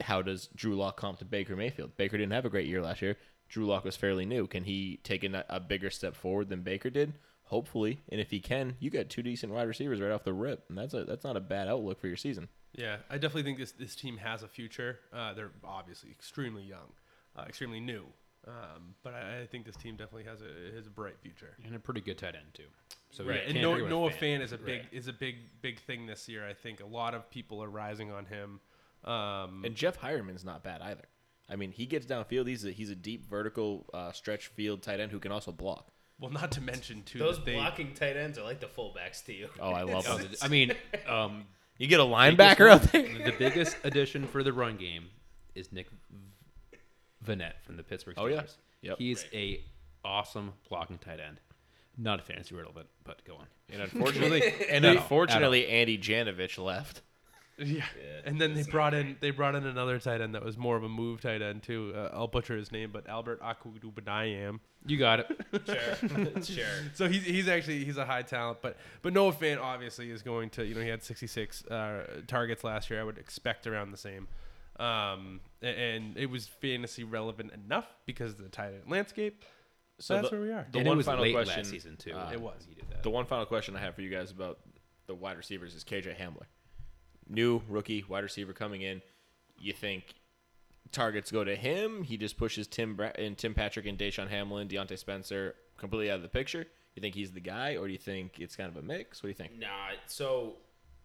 how does Drew Lock comp to Baker Mayfield? Baker didn't have a great year last year. Drew Lock was fairly new. Can he take a, a bigger step forward than Baker did? Hopefully, and if he can, you got two decent wide receivers right off the rip, and that's a that's not a bad outlook for your season. Yeah, I definitely think this this team has a future. Uh, they're obviously extremely young, uh, extremely new, um, but I, I think this team definitely has a has a bright future. And a pretty good tight end too. So Right, yeah, and can't Noah, Noah Fant. Fant is a big Right. is a big big thing this year. I think a lot of people are rising on him. Um, And Jeff Heuerman's not bad either. I mean, he gets downfield. He's a, he's a deep vertical uh, stretch field tight end who can also block. well, not to mention too Those that they, blocking tight ends are like the fullbacks to you. Oh, I love Oh, him. I mean, um, You get a linebacker out there. the biggest addition for the run game is Nick V- Vannett from the Pittsburgh Steelers. Oh, yeah. Yep. He's a awesome blocking tight end. Not a fantasy relevant, but go on. And unfortunately, (laughs) and At all. unfortunately, Andy Janovich left. Yeah. Yeah, and then they brought in great. they brought in another tight end that was more of a move tight end too. Uh, I'll butcher his name, but Albert Akudubadayam. You got it. (laughs) Sure, (laughs) sure. So he's he's actually he's a high talent, but but Noah Fant obviously is going to you know he had 66 uh, targets last year. I would expect around the same, um, and it was fantasy relevant enough because of the tight end landscape. So that's the- where we are. The and one it was final late question, last season too. uh, It was. He did that. The one final question I have for you guys about the wide receivers is KJ Hamler. New rookie wide receiver coming in. You think targets go to him? He just pushes Tim Bra- and Tim Patrick and DaeSean Hamlin, Diontae Spencer completely out of the picture. You think he's the guy, or do you think it's kind of a mix? What do you think? Nah. So,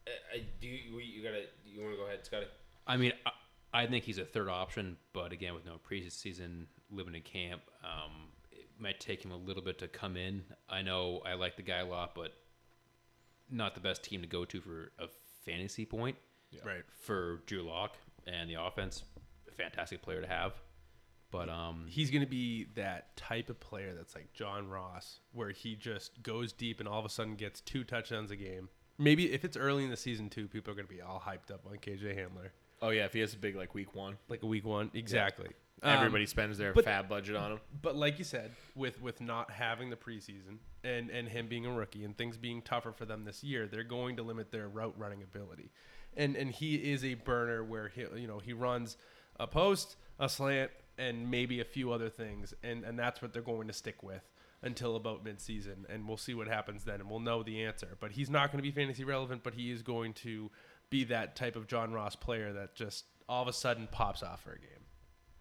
uh, uh, do you, you gotta? You want to go ahead, Scotty? I mean, I, I think he's a third option, but again, with no preseason, living in camp, um, it might take him a little bit to come in. I know I like the guy a lot, but not the best team to go to for a fantasy point. Right. For Drew Lock and the offense, a fantastic player to have. But um, He's going to be that type of player that's like John Ross, where he just goes deep and all of a sudden gets two touchdowns a game. Maybe if it's early in the season too, people are going to be all hyped up on KJ Hamler, Oh yeah, if he has a big like week one, like a week one. Exactly. Um, everybody spends their but- FAAB budget on him. But like you said, with with not having the preseason and and him being a rookie and things being tougher for them this year, they're going to limit their route running ability. And and he is a burner where he you know he runs a post, a slant, and maybe a few other things, and and that's what they're going to stick with until about midseason, and we'll see what happens then, and we'll know the answer. But he's not going to be fantasy relevant, but he is going to be that type of John Ross player that just all of a sudden pops off for a game.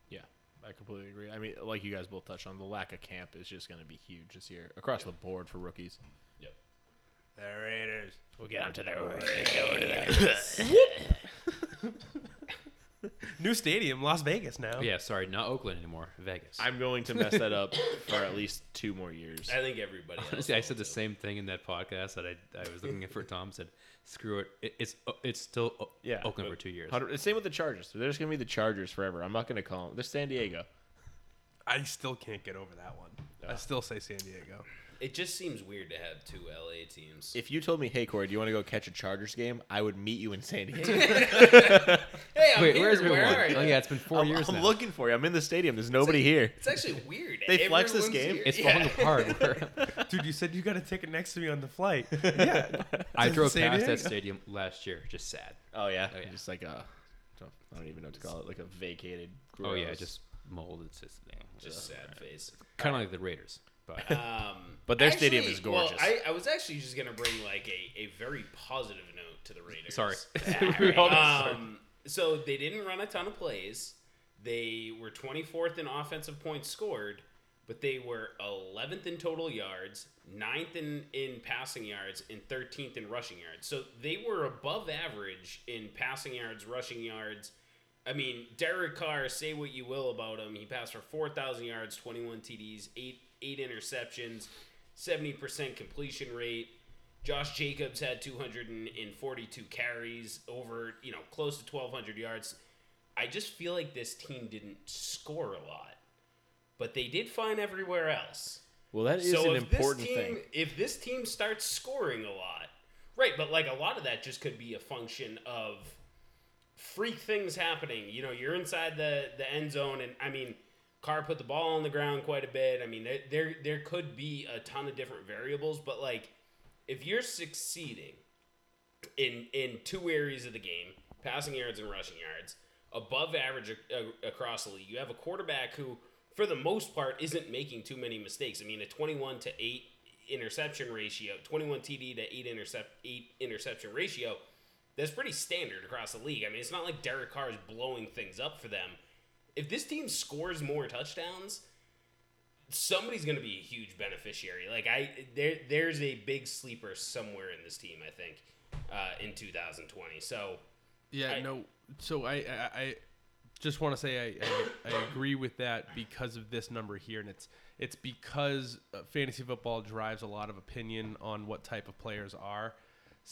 Yeah, I completely agree. I mean, like you guys both touched on, the lack of camp is just going to be huge this year across the board for rookies. Yep. The Raiders. We'll get onto the Raiders. (laughs) (laughs) New stadium, Las Vegas now. yeah, sorry, not Oakland anymore, Vegas. I'm going to mess that up for at least two more years. I think everybody. (laughs) Honestly, I said the same thing in that podcast that I, I was looking at for Tom. Said, "Screw it, it it's uh, it's still O- Yeah, Oakland for two years." 100 Same with the Chargers. They're just going to be the Chargers forever. I'm not going to call them. They're San Diego. I still can't get over that one. I still say San Diego. It just seems weird to have two LA teams. If you told me, hey, Corey, do you want to go catch a Chargers game? I would meet you in San Diego. (laughs) hey, I'm Wait, here. where's Where are you? Oh yeah, it's been 4 I'm, years I'm now. looking for you. I'm in the stadium. There's nobody here. It's actually weird. They flex this Everyone's game? here. It's Yeah. falling apart. We're- (laughs) (laughs) Dude, you said you got a ticket next to me on the flight. yeah. I It's drove San past Diego. that stadium last year. Just sad. Oh, yeah? Oh, yeah. Just like a, I don't even know what to call it, like a vacated group. Oh yeah, gross- just mold. It's just Just sad face. kind of like the Raiders. But (laughs) Um, But their stadium is well, gorgeous. I, I was actually just gonna bring like a, a very positive note to the Raiders. sorry. (laughs) (laughs) um, so they didn't run a ton of plays. They were 24th in offensive points scored, but they were 11th in total yards, 9th in, in passing yards, and 13th in rushing yards. So they were above average in passing yards, rushing yards. I mean, Derek Carr, say what you will about him. He passed for 4,000 yards, 21 TDs, 8, eight interceptions, 70% completion rate. Josh Jacobs had 242 carries, over, you know, close to 1,200 yards. I just feel like this team didn't score a lot, but they did fine everywhere else. well, that is so an important team, thing. If this team starts scoring a lot, right? But like a lot of that just could be a function of freak things happening. You know, you're inside the the end zone, and I mean, Carr put the ball on the ground quite a bit. I mean, there there, there could be a ton of different variables, but like if you're succeeding in in two areas of the game, passing yards and rushing yards, above average a- a- uh, across the league. You have a quarterback who, for the most part, isn't making too many mistakes. I mean, a twenty-one to eight interception ratio, twenty-one TD to eight intercept eight interception ratio. That's pretty standard across the league. I mean, it's not like Derek Carr is blowing things up for them. If this team scores more touchdowns, somebody's going to be a huge beneficiary. Like I, there, there's a big sleeper somewhere in this team. I think uh, in 2020. So Yeah, I- no. So I, I, I just want to say I, I, I agree with that because of this number here, and it's it's because uh, fantasy football drives a lot of opinion on what type of players are.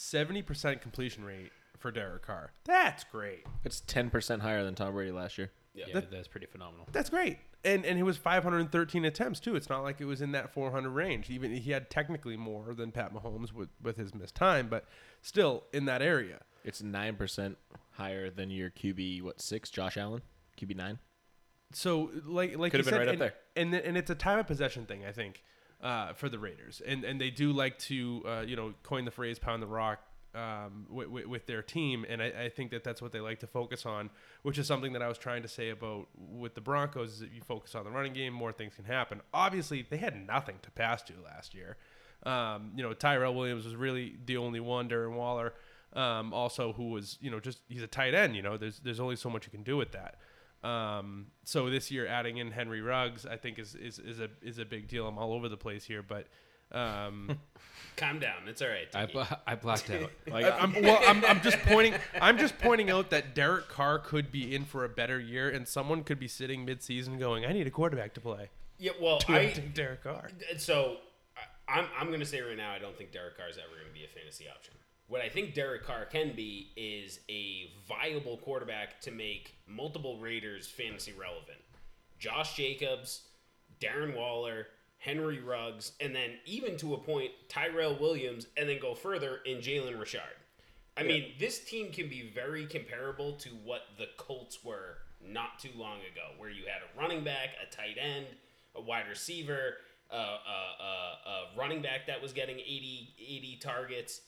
Seventy percent completion rate for Derek Carr. That's great. It's 10% higher than Tom Brady last year. yeah, Yeah, that's pretty phenomenal. That's great. And and it was 513 attempts too. It's not like it was in that 400 range. Even he had technically more than Pat Mahomes with with his missed time, but still in that area. It's nine percent higher than your QB. What six? Josh Allen, QB nine. So like like Could've you been said, right up there. and and it's a time of possession thing, I think, uh, for the Raiders, and and they do like to uh, you know coin the phrase "pound the rock" um, with, with, with their team, and I, I think that that's what they like to focus on, which is something that I was trying to say about with the Broncos. Is you focus on the running game, more things can happen. Obviously, they had nothing to pass to last year. Um, you know, Tyrell Williams was really the only one. Darren Waller, um, also who was you know just he's a tight end. You know, there's there's only so much you can do with that. Um, so this year adding in Henry Ruggs, I think is, is, is a is a big deal. I'm all over the place here, but um, (laughs) Calm down. It's all right. I, Tiki. bla- I blacked out. (laughs) Like, I, am well, I'm, I'm just pointing I'm just pointing out that Derek Carr could be in for a better year, and someone could be sitting mid-season going, "I need a quarterback to play." yeah, well, (laughs) Do I I take Derek Carr? so I, I'm I'm gonna say right now I don't think Derek Carr is ever gonna be a fantasy option. What I think Derek Carr can be is a viable quarterback to make multiple Raiders fantasy relevant. Josh Jacobs, Darren Waller, Henry Ruggs, and then even to a point Tyrell Williams, and then go further in Jalen Richard. I mean, this team can be very comparable to what the Colts were not too long ago, where you had a running back, a tight end, a wide receiver, a, a, a, a running back that was getting 80, 80 targets.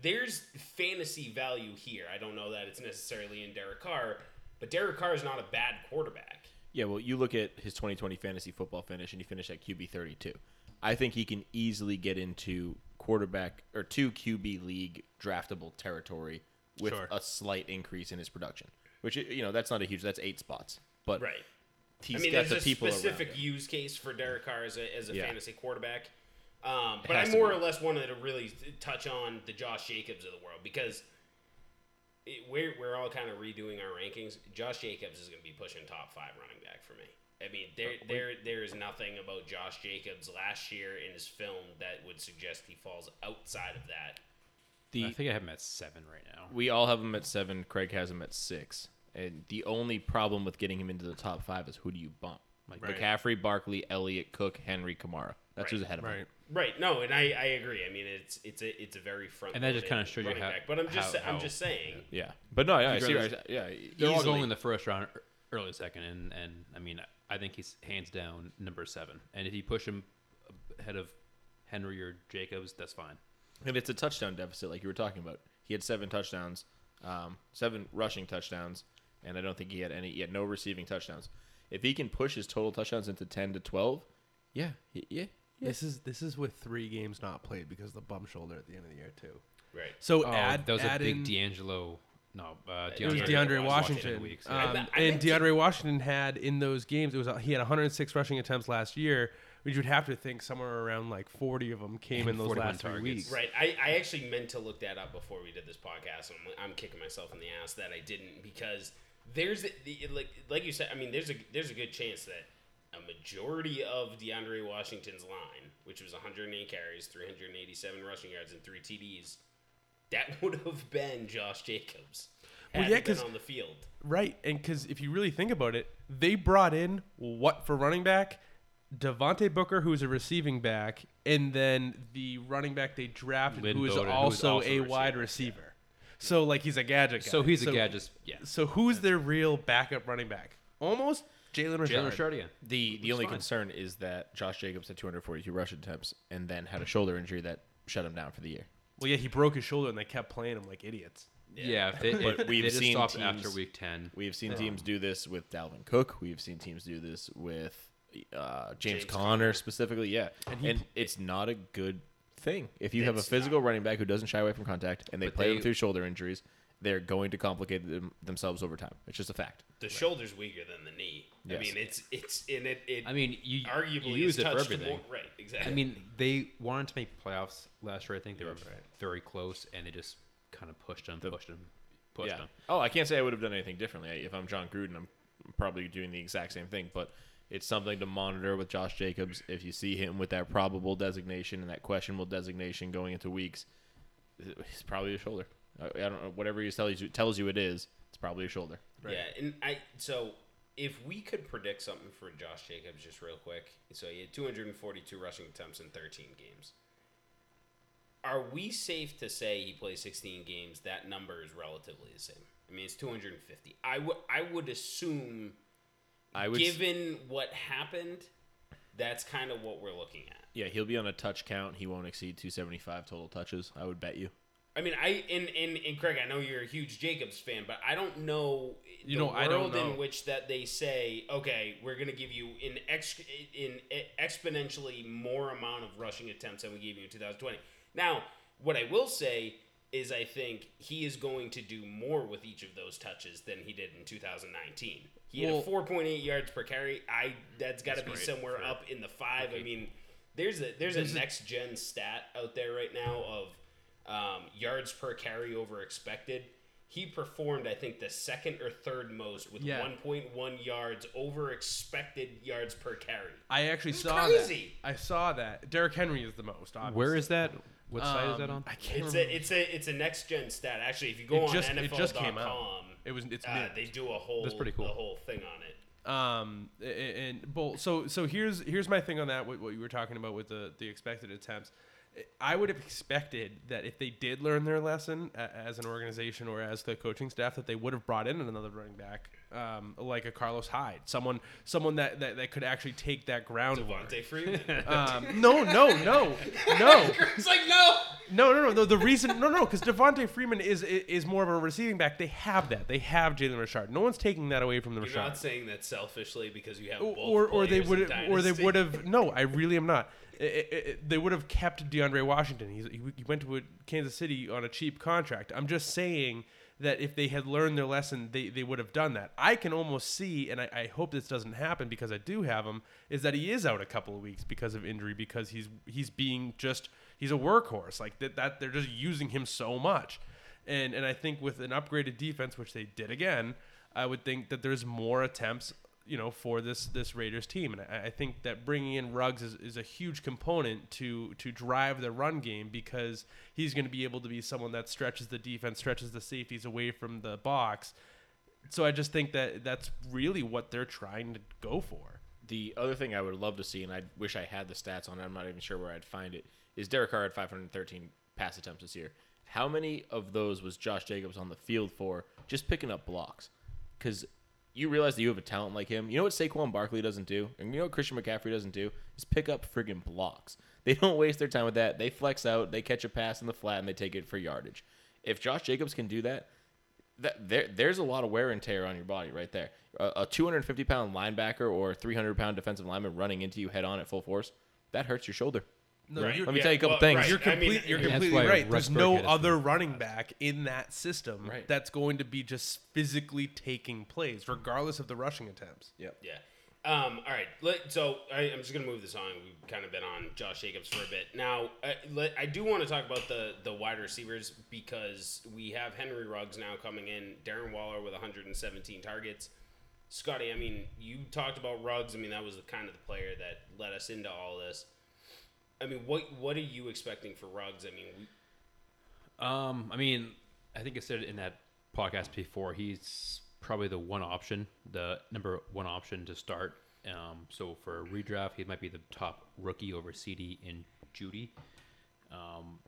There's fantasy value here. I don't know that it's necessarily in Derek Carr, but Derek Carr is not a bad quarterback. Yeah, well, you look at his 2020 fantasy football finish, and he finished at QB 32. I think he can easily get into quarterback or two QB league draftable territory with Sure. a slight increase in his production. Which you know that's not a huge. That's eight spots, but Right. he's I mean, got there's the a people specific use case for Derek Carr as a, as a Yeah. fantasy quarterback. Um, but I has more or less wanted to really touch on the Josh Jacobs of the world because it, we're, we're all kind of redoing our rankings. Josh Jacobs is going to be pushing top five running back for me. I mean, there, there, there is nothing about Josh Jacobs last year in his film that would suggest he falls outside of that. I think I have him at seven right now. we all have him at seven. Craig has him at six, and the only problem with getting him into the top five is who do you bump? Like Right. McCaffrey, Barkley, Elliott, Cook, Henry, Kamara. That's who's ahead of Right. him. Right. No, and I, I agree. I mean, it's it's a it's a very front. And that just kinda shows you how- back. But I'm just how- I'm how- just saying. Yeah, but no, yeah, I You'd see, rather- yeah, They're all going in the first round, early second, and and I mean, I think he's hands down number seven. And if you push him ahead of Henry or Jacobs, that's fine. And it's a touchdown deficit, like you were talking about. He had seven touchdowns, um, seven rushing touchdowns, and I don't think he had any. He had no receiving touchdowns. If he can push his total touchdowns into ten to twelve, yeah, he- yeah, This is this is with three games not played because of the bum shoulder at the end of the year too. Right. So Oh, add that was add a big in, D'Angelo. No, uh, It It was DeAndre DeAndre Washington Washington. weeks, Um, yeah. I I and meant DeAndre Washington had in those games, it was he had 106 rushing attempts last year, which you'd have to think somewhere around like 40 of them came (laughs) in those 41 last three weeks. Right. I, I actually meant to look that up before we did this podcast. I'm, I'm kicking myself in the ass that I didn't because there's a, the, like like you said. I mean, there's a there's a good chance that a majority of DeAndre Washington's line, which was 108 carries, 387 rushing yards, and three TDs, that (laughs) would have been Josh Jacobs. Well, yeah, he been 'cause- on the field. Right, and because if you really think about it, they brought in what for running back? Devontae Booker, who's a receiving back, and then the running back they drafted, Lynn who is Bowden, who is also, also a a wide receiver, receiver. So like he's a gadget guy. So he's a gadget. yeah. So who's their real backup running back? Almost Jalen Richard. Jalen Richard again. The the only fine. concern is that Josh Jacobs had 242 rush attempts and then had a shoulder injury that shut him down for the year. Well, yeah, he broke his shoulder and they kept playing him like idiots. Yeah, if they, (laughs) But if we've they just seen stopped after teams- week ten. We have seen teams do this with Dalvin Cook. We have seen teams do this with uh, James, James Conner, Conner. specifically. Yeah, And and, it's not a good thing if you have a It's physical running back who doesn't shy away from contact and they But play them they- through shoulder injuries. They're going to complicate them, themselves over time. It's just a fact. The shoulder's weaker than the knee. I mean, it's it's in it. it I mean, you arguably you use it for everything. more- right? Exactly. I mean, they wanted to make playoffs last year. I think they were very close, and they just kind of pushed them, pushed them, pushed yeah. them. Oh, I can't say I would have done anything differently. If I'm Jon Gruden, I'm probably doing the exact same thing. But it's something to monitor with Josh Jacobs. If you see him with that probable designation and that questionable designation going into weeks, it's probably a shoulder. I, I don't know. Whatever he tells you tells you it is, it's probably a shoulder. Yeah, and I so if we could predict something for Josh Jacobs just real quick. So he had 242 rushing attempts in 13 games. are we safe to say he plays 16 games? That number is relatively the same. I mean, it's 250. I would I would assume, I would. s- given what happened, that's kind of what we're looking at. yeah, he'll be on a touch count. He won't exceed 275 total touches. I would bet you. I mean, I in in, in Craig, I know you're a huge Jacobs fan, but I don't know You the know, I don't know. in which that they say, okay, we're going to give you in ex in exponentially more amount of rushing attempts than we gave you in 2020. Now, what I will say is, I think he is going to do more with each of those touches than he did in 2019. He Well- had a 4.8 yards per carry. I that's got to be great somewhere up in the five. I mean, there's a there's a next gen stat out there right now of um, yards per carry over expected. He performed, I think, the second or third most with Yeah. 1.1 yards over expected yards per carry. I actually It's saw crazy. that. I saw that. Derrick Henry is the most. Obviously. Where is that? What site is that Um, on? I can't It's remember. a it's a it's a next gen stat. Actually, if you go It on just- it NFL.com, just came out. It was. It's uh, they do a whole That's pretty cool. a whole thing on it. Um, a- a- and well, so so here's here's my thing on that. What, what you were talking about with the the expected attempts, I would have expected that if they did learn their lesson as an organization or as the coaching staff, that they would have brought in another running back, um, like a Carlos Hyde, someone someone that that, that could actually take that ground. Devonta Freeman. (laughs) Um, no, no, no, no. (laughs) it's like no. No, no, no, no. The reason, no, no, because Devonta Freeman is is more of a receiving back. They have that. They have Jalen Richard. No one's taking that away from the You're Richard. not saying that selfishly because you have or both or, or they would or they would have no i really am not They would have kept DeAndre Washington. He's, he, he went to Kansas City on a cheap contract. I'm just saying that if they had learned their lesson they, they would have done that. I can almost see and I, I hope this doesn't happen because I do have him is that he is out a couple of weeks because of injury because he's he's being just he's a workhorse. Like that, that they're just using him so much. And and I think with an upgraded defense which they did again I would think that there's more attempts, you know, for this this Raiders team, and I, I think that bringing in Ruggs is, is a huge component to to drive the run game because he's going to be able to be someone that stretches the defense, stretches the safeties away from the box. So I just think that that's really what they're trying to go for. The other thing I would love to see, and I wish I had the stats on it, I'm not even sure where I'd find it, is Derek Carr had 513 pass attempts this year. How many of those was Josh Jacobs on the field for just picking up blocks? Because you realize that you have a talent like him. You know what Saquon Barkley doesn't do? And you know what Christian McCaffrey doesn't do? Is pick up friggin' blocks. (laughs) They don't waste their time with that. They flex out, they catch a pass in the flat, and they take it for yardage. If Josh Jacobs can do that, that there there's a lot of wear and tear on your body right there. A, a 250 pound linebacker or 300 pound defensive lineman running into you head on at full force, that hurts your shoulder. No, Right. you're, Let me Yeah, tell you a couple well, things. right. you're, I mean, you're completely why right. There's no other from- running back in that system Right. that's going to be just physically taking plays, regardless of the rushing attempts. Yep. Yeah. Um, all right. Let, so I, I'm just gonna move this on. We've kind of been on Josh Jacobs for a bit now. I, let, I do want to talk about the the wide receivers because we have Henry Ruggs now coming in. Darren Waller with 117 targets. Scotty, I mean, you talked about Ruggs. I mean, that was the kind of the player that led us into all this. I mean, what what are you expecting for Ruggs? I mean, we, Um, I mean, I think I said it in that podcast before. He's probably the one option, the number one option to start. Um, so for a redraft, he might be the top rookie over CeeDee and Jeudy. Um,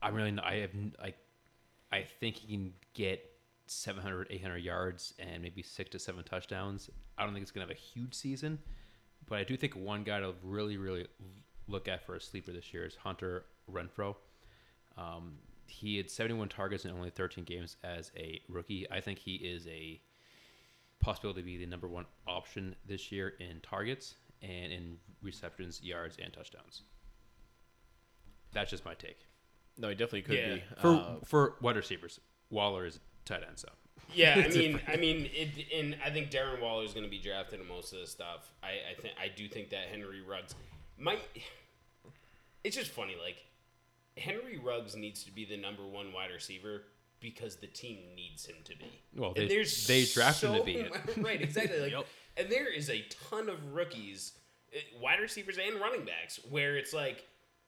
I really, I have, I, I think he can get 700, 800 yards and maybe six to seven touchdowns. I don't think it's gonna have a huge season, but I do think one guy to really, really look at for a sleeper this year is Hunter Renfrow. Um, he had 71 targets in only 13 games as a rookie. I think he is a possibility to be the number one option this year in targets and in receptions, yards, and touchdowns. That's just my take. No, he definitely could Yeah. be. For Uh, for wide receivers, Waller is tight end, so Yeah, (laughs) I mean, I mean, it, and I think Darren Waller is going to be drafted in most of this stuff. I, I think, I do think that Henry Ruggs might. It's just funny, like Henry Ruggs needs to be the number one wide receiver because the team needs him to be. Well, And they- there's they drafted him to be it. (laughs) right, exactly. Like, (laughs) and there is a ton of rookies, eh, wide receivers and running backs, where it's like.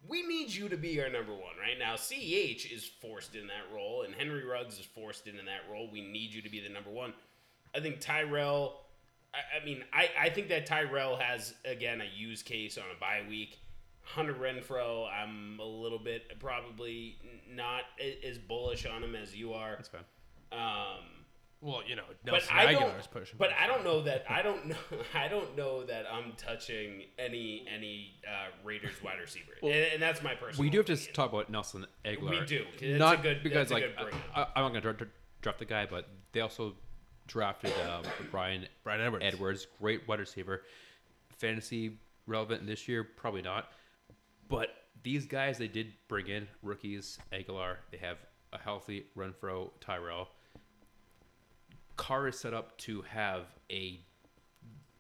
We need you to be our number one right now. Ceh is forced in that role, and Henry Ruggs is forced into that role. We need you to be the number one. I think Tyrell. I, I mean, I, I think that Tyrell has again a use case on a bye week. Hunter Renfrow, I'm a little bit probably not as bullish on him as you are. That's fine. Um, Well, you know, but I Agholor's don't. pushing. But I don't know that. I don't (laughs) know. I don't know that I'm touching any any uh, Raiders wide receiver, and, and that's my personal. We do have to talk about Nelson Agholor. We do. It's a Not good- because that's a like good I, I'm not gonna dra- dra- draft the guy, but they also drafted um, Bryan (coughs) Bryan Edwards. Edwards, great wide receiver. Fantasy relevant this year, probably not. But these guys they did bring in rookies. Agholor, they have a healthy Renfrow, Tyrell. Carr is set up to have a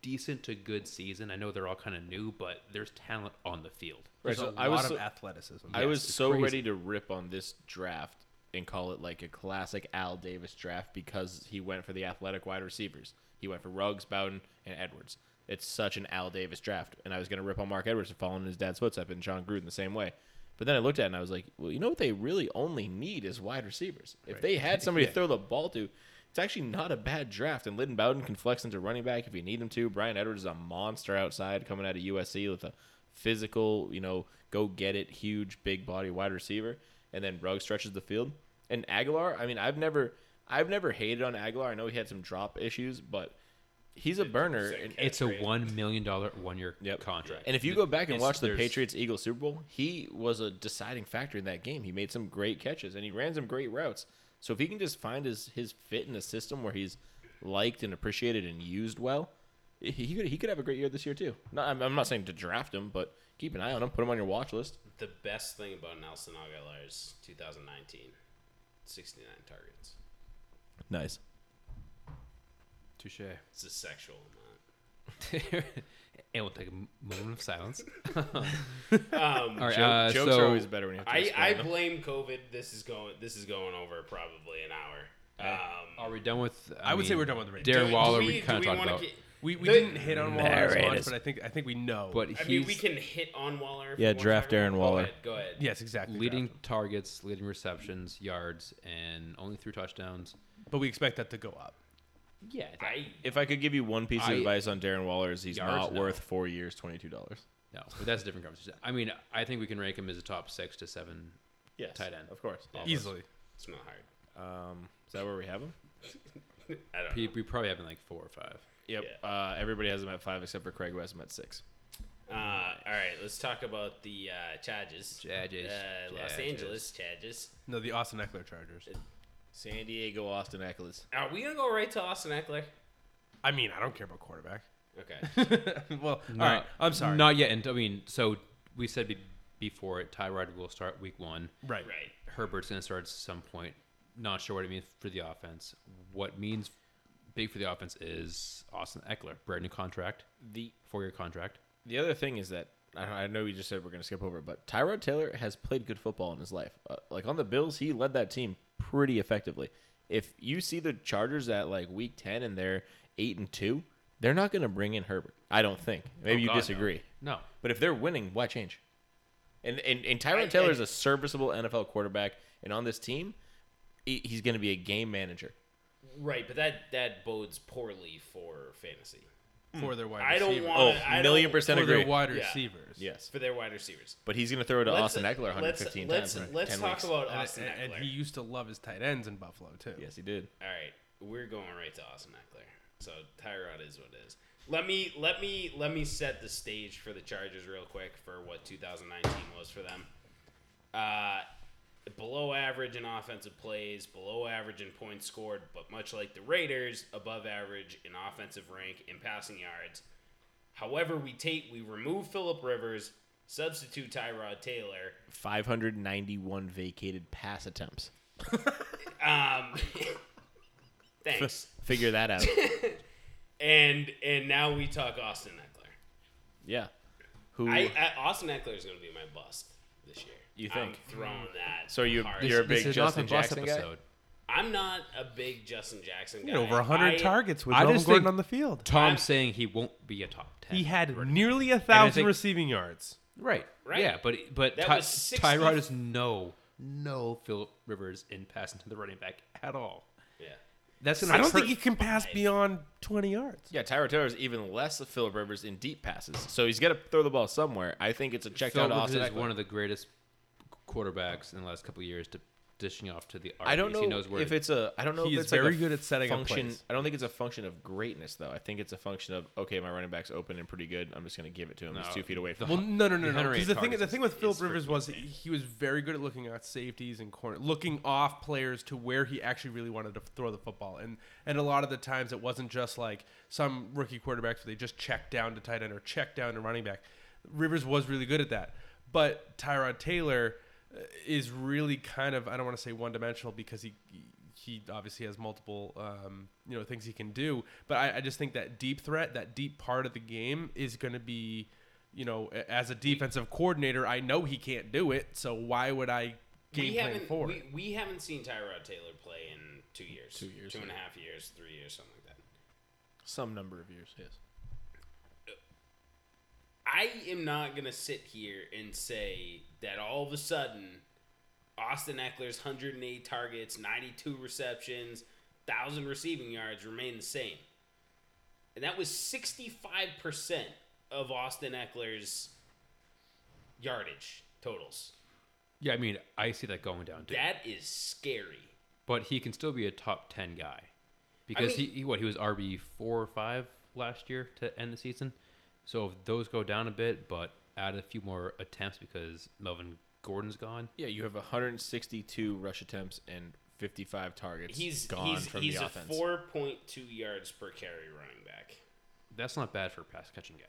decent to good season. I know they're all kind of new, but there's talent on the field. Right, There's so a I was lot so- of athleticism. I Yes, was so crazy. ready to rip on this draft and call it like a classic Al Davis draft because he went for the athletic wide receivers. He went for Ruggs, Bowden, and Edwards. It's such an Al Davis draft, and I was going to rip on Mark Edwards for following his dad's footsteps and Jon Gruden the same way. But then I looked at it and I was like, well, you know what they really only need is wide receivers. If they had (laughs) somebody to throw the ball to, it's actually not a bad draft. And Lyndon Bowden can flex into running back if you need him to. Bryan Edwards is a monster outside coming out of USC with a physical, you know, go get it, huge, big body wide receiver. And then Ruggs stretches the field. And Agholor, I mean, I've never, I've never hated on Agholor. I know he had some drop issues, but he's a burner. And, It's a one million dollar one year Yep. contract. and if you go back and It's- watch the Patriots Eagles Super Bowl, he was a deciding factor in that game. He made some great catches and he ran some great routes. So if he can just find his his fit in a system where he's liked and appreciated and used well, he he could he could have a great year this year too. Not, I'm, I'm not saying to draft him, but keep an eye on him, put him on your watch list. The best thing about Nelson Agholor is 2019, 69 targets. Nice. touche. It's a sexual amount. (laughs) and we'll take a moment of silence. (laughs) Um, All right, Joke- uh, jokes so are always better when you have to I, I them. blame COVID. This is going. This is going over probably an hour. Um, are we done with? I would say we're done with the Raiders. Darren do- do Waller. we- We, kind of talked about, get- We, we The- didn't hit on Waller as much, is. but I think I think we know. but I he's mean, we can hit on Waller. if Yeah, we want draft to. Darren Go Waller. ahead, Go ahead. yes, exactly. leading draft targets, leading receptions, yards, and only three touchdowns. but we expect that to go up. Yeah, I If I could give you one piece of I- advice on Darren Waller, is he's Yards? not No. worth four years, twenty two dollars. no, but that's a different conversation. I mean, I think we can rank him as a top six to seven. Yes, Tight end. of course. Yeah. Easily. it's not hard. Um, is that where we have him? (laughs) I don't We, know. we probably have him like four or five. Yep. Uh, everybody has him at five except for Craig, who has him at six. Uh, all right, let's talk about the uh, charges. Chargers, Uh, Los Chargers. Angeles charges. No, the Austin Ekeler Chargers. San Diego, Austin Eckles. Are we gonna go right to Austin Ekeler? I mean, I don't care about quarterback. Okay. (laughs) well, Not- all right. I'm sorry. Not yet. And I mean, so we said be- before it, Tyrod will start week one. right. right. Herbert's going to start at some point. Not sure what it means for the offense. What means big for the offense is Austin Ekeler, brand new contract, The four year contract. the other thing is that I, I know we just said we're going to skip over, it, but Tyrod Taylor has played good football in his life. Uh, like on the Bills, he led that team pretty effectively. If you see the Chargers at like week ten and they're eight and two, they're not going to bring in Herbert. I don't think. Maybe Oh, you God, disagree. No. But if they're winning, why change? And and, and Tyrod Taylor is a serviceable NFL quarterback, and on this team, he, he's going to be a game manager. Right, but that that bodes poorly for fantasy For their wide receivers. I don't receivers. want- Oh, I million don't- percent For agree. their wide Yeah. receivers. yes, for their wide receivers. but he's going to throw to Let's- Austin Ekeler let's- 115 let's, times. in Let's 10 talk weeks. about And, Austin and- Ekeler. and he used to love his tight ends in Buffalo too. Yes, he did. All right, we're going right to Austin Ekeler. So Tyrod is what it is. Let me let me let me set the stage for the Chargers real quick for what 2019 was for them. Uh, below average in offensive plays, below average in points scored, but much like the Raiders, above average in offensive rank in passing yards. However, we take we remove Philip Rivers, substitute Tyrod Taylor. 591 vacated pass attempts. (laughs) Um, (laughs) thanks. Figure that out. (laughs) And and now we talk Austin Ekeler. yeah. Who? I, I Austin Ekeler is going to be my bust this year. You I'm think? throwing that. So you- hard. you're a This big is not Justin the bus Jackson guy? episode. I'm not a big Justin Jackson guy. He had over 100 I- targets with I Melvin just Gordon think- on the field. Tom's I'm- saying he won't be a top 10. He had nearly a thousand think- receiving yards. Right. Right. Yeah, but but That Ty- was 60 Tyrod is no no Philip Rivers in passing to the running back at all. Yeah. That's gonna I don't hurt- think he can pass beyond 20 yards. Yeah, Tyrod Taylor is even less of Philip Rivers in deep passes, so he's got to throw the ball somewhere. I think it's a check down Philip Austin is one of the greatest quarterbacks in the last couple of years to dishing off to the. I don't RBs. know He knows where if it's a. I don't know He if is it's like very a good at setting up function. plays. I don't think it's a function of greatness though. I think it's a function of okay, my running back's open and pretty good. I'm just gonna give it to him. He's two feet away from. Well, me. no, no, no, no. Henry Because the thing, the is- thing with Philip Rivers freaking was he, he was very good at looking at safeties and corner, looking off players to where he actually really wanted to throw the football. And and a lot of the times it wasn't just like some rookie quarterbacks where they just check down to tight end or check down to running back. Rivers was really good at that, but Tyrod Taylor is really kind of I don't want to say one dimensional because he. He obviously has multiple, um, you know, things he can do, but I, I just think that deep threat, that deep part of the game, is going to be you know, as a defensive coordinator, I know he can't do it. So why would I game we plan haven't for we, it? we haven't seen Tyrod Taylor play in two years, Two years, two and a half years, three years, something like that. Some number of years, yes. I am not gonna sit here and say that all of a sudden Austin Ekeler's 108 targets, 92 receptions, thousand receiving yards remain the same, and that was 65 percent of Austin Ekeler's yardage totals. Yeah, I mean, I see that going down too. That is scary. but he can still be a top ten guy because mean- he, he what he was RB four or five last year to end the season. So if those go down a bit, but add a few more attempts because Melvin Gordon's gone. Yeah, you have 162 rush attempts and 55 targets He's gone he's from he's the a offense. 4.2 yards per carry running back. That's not bad for a pass catching guy.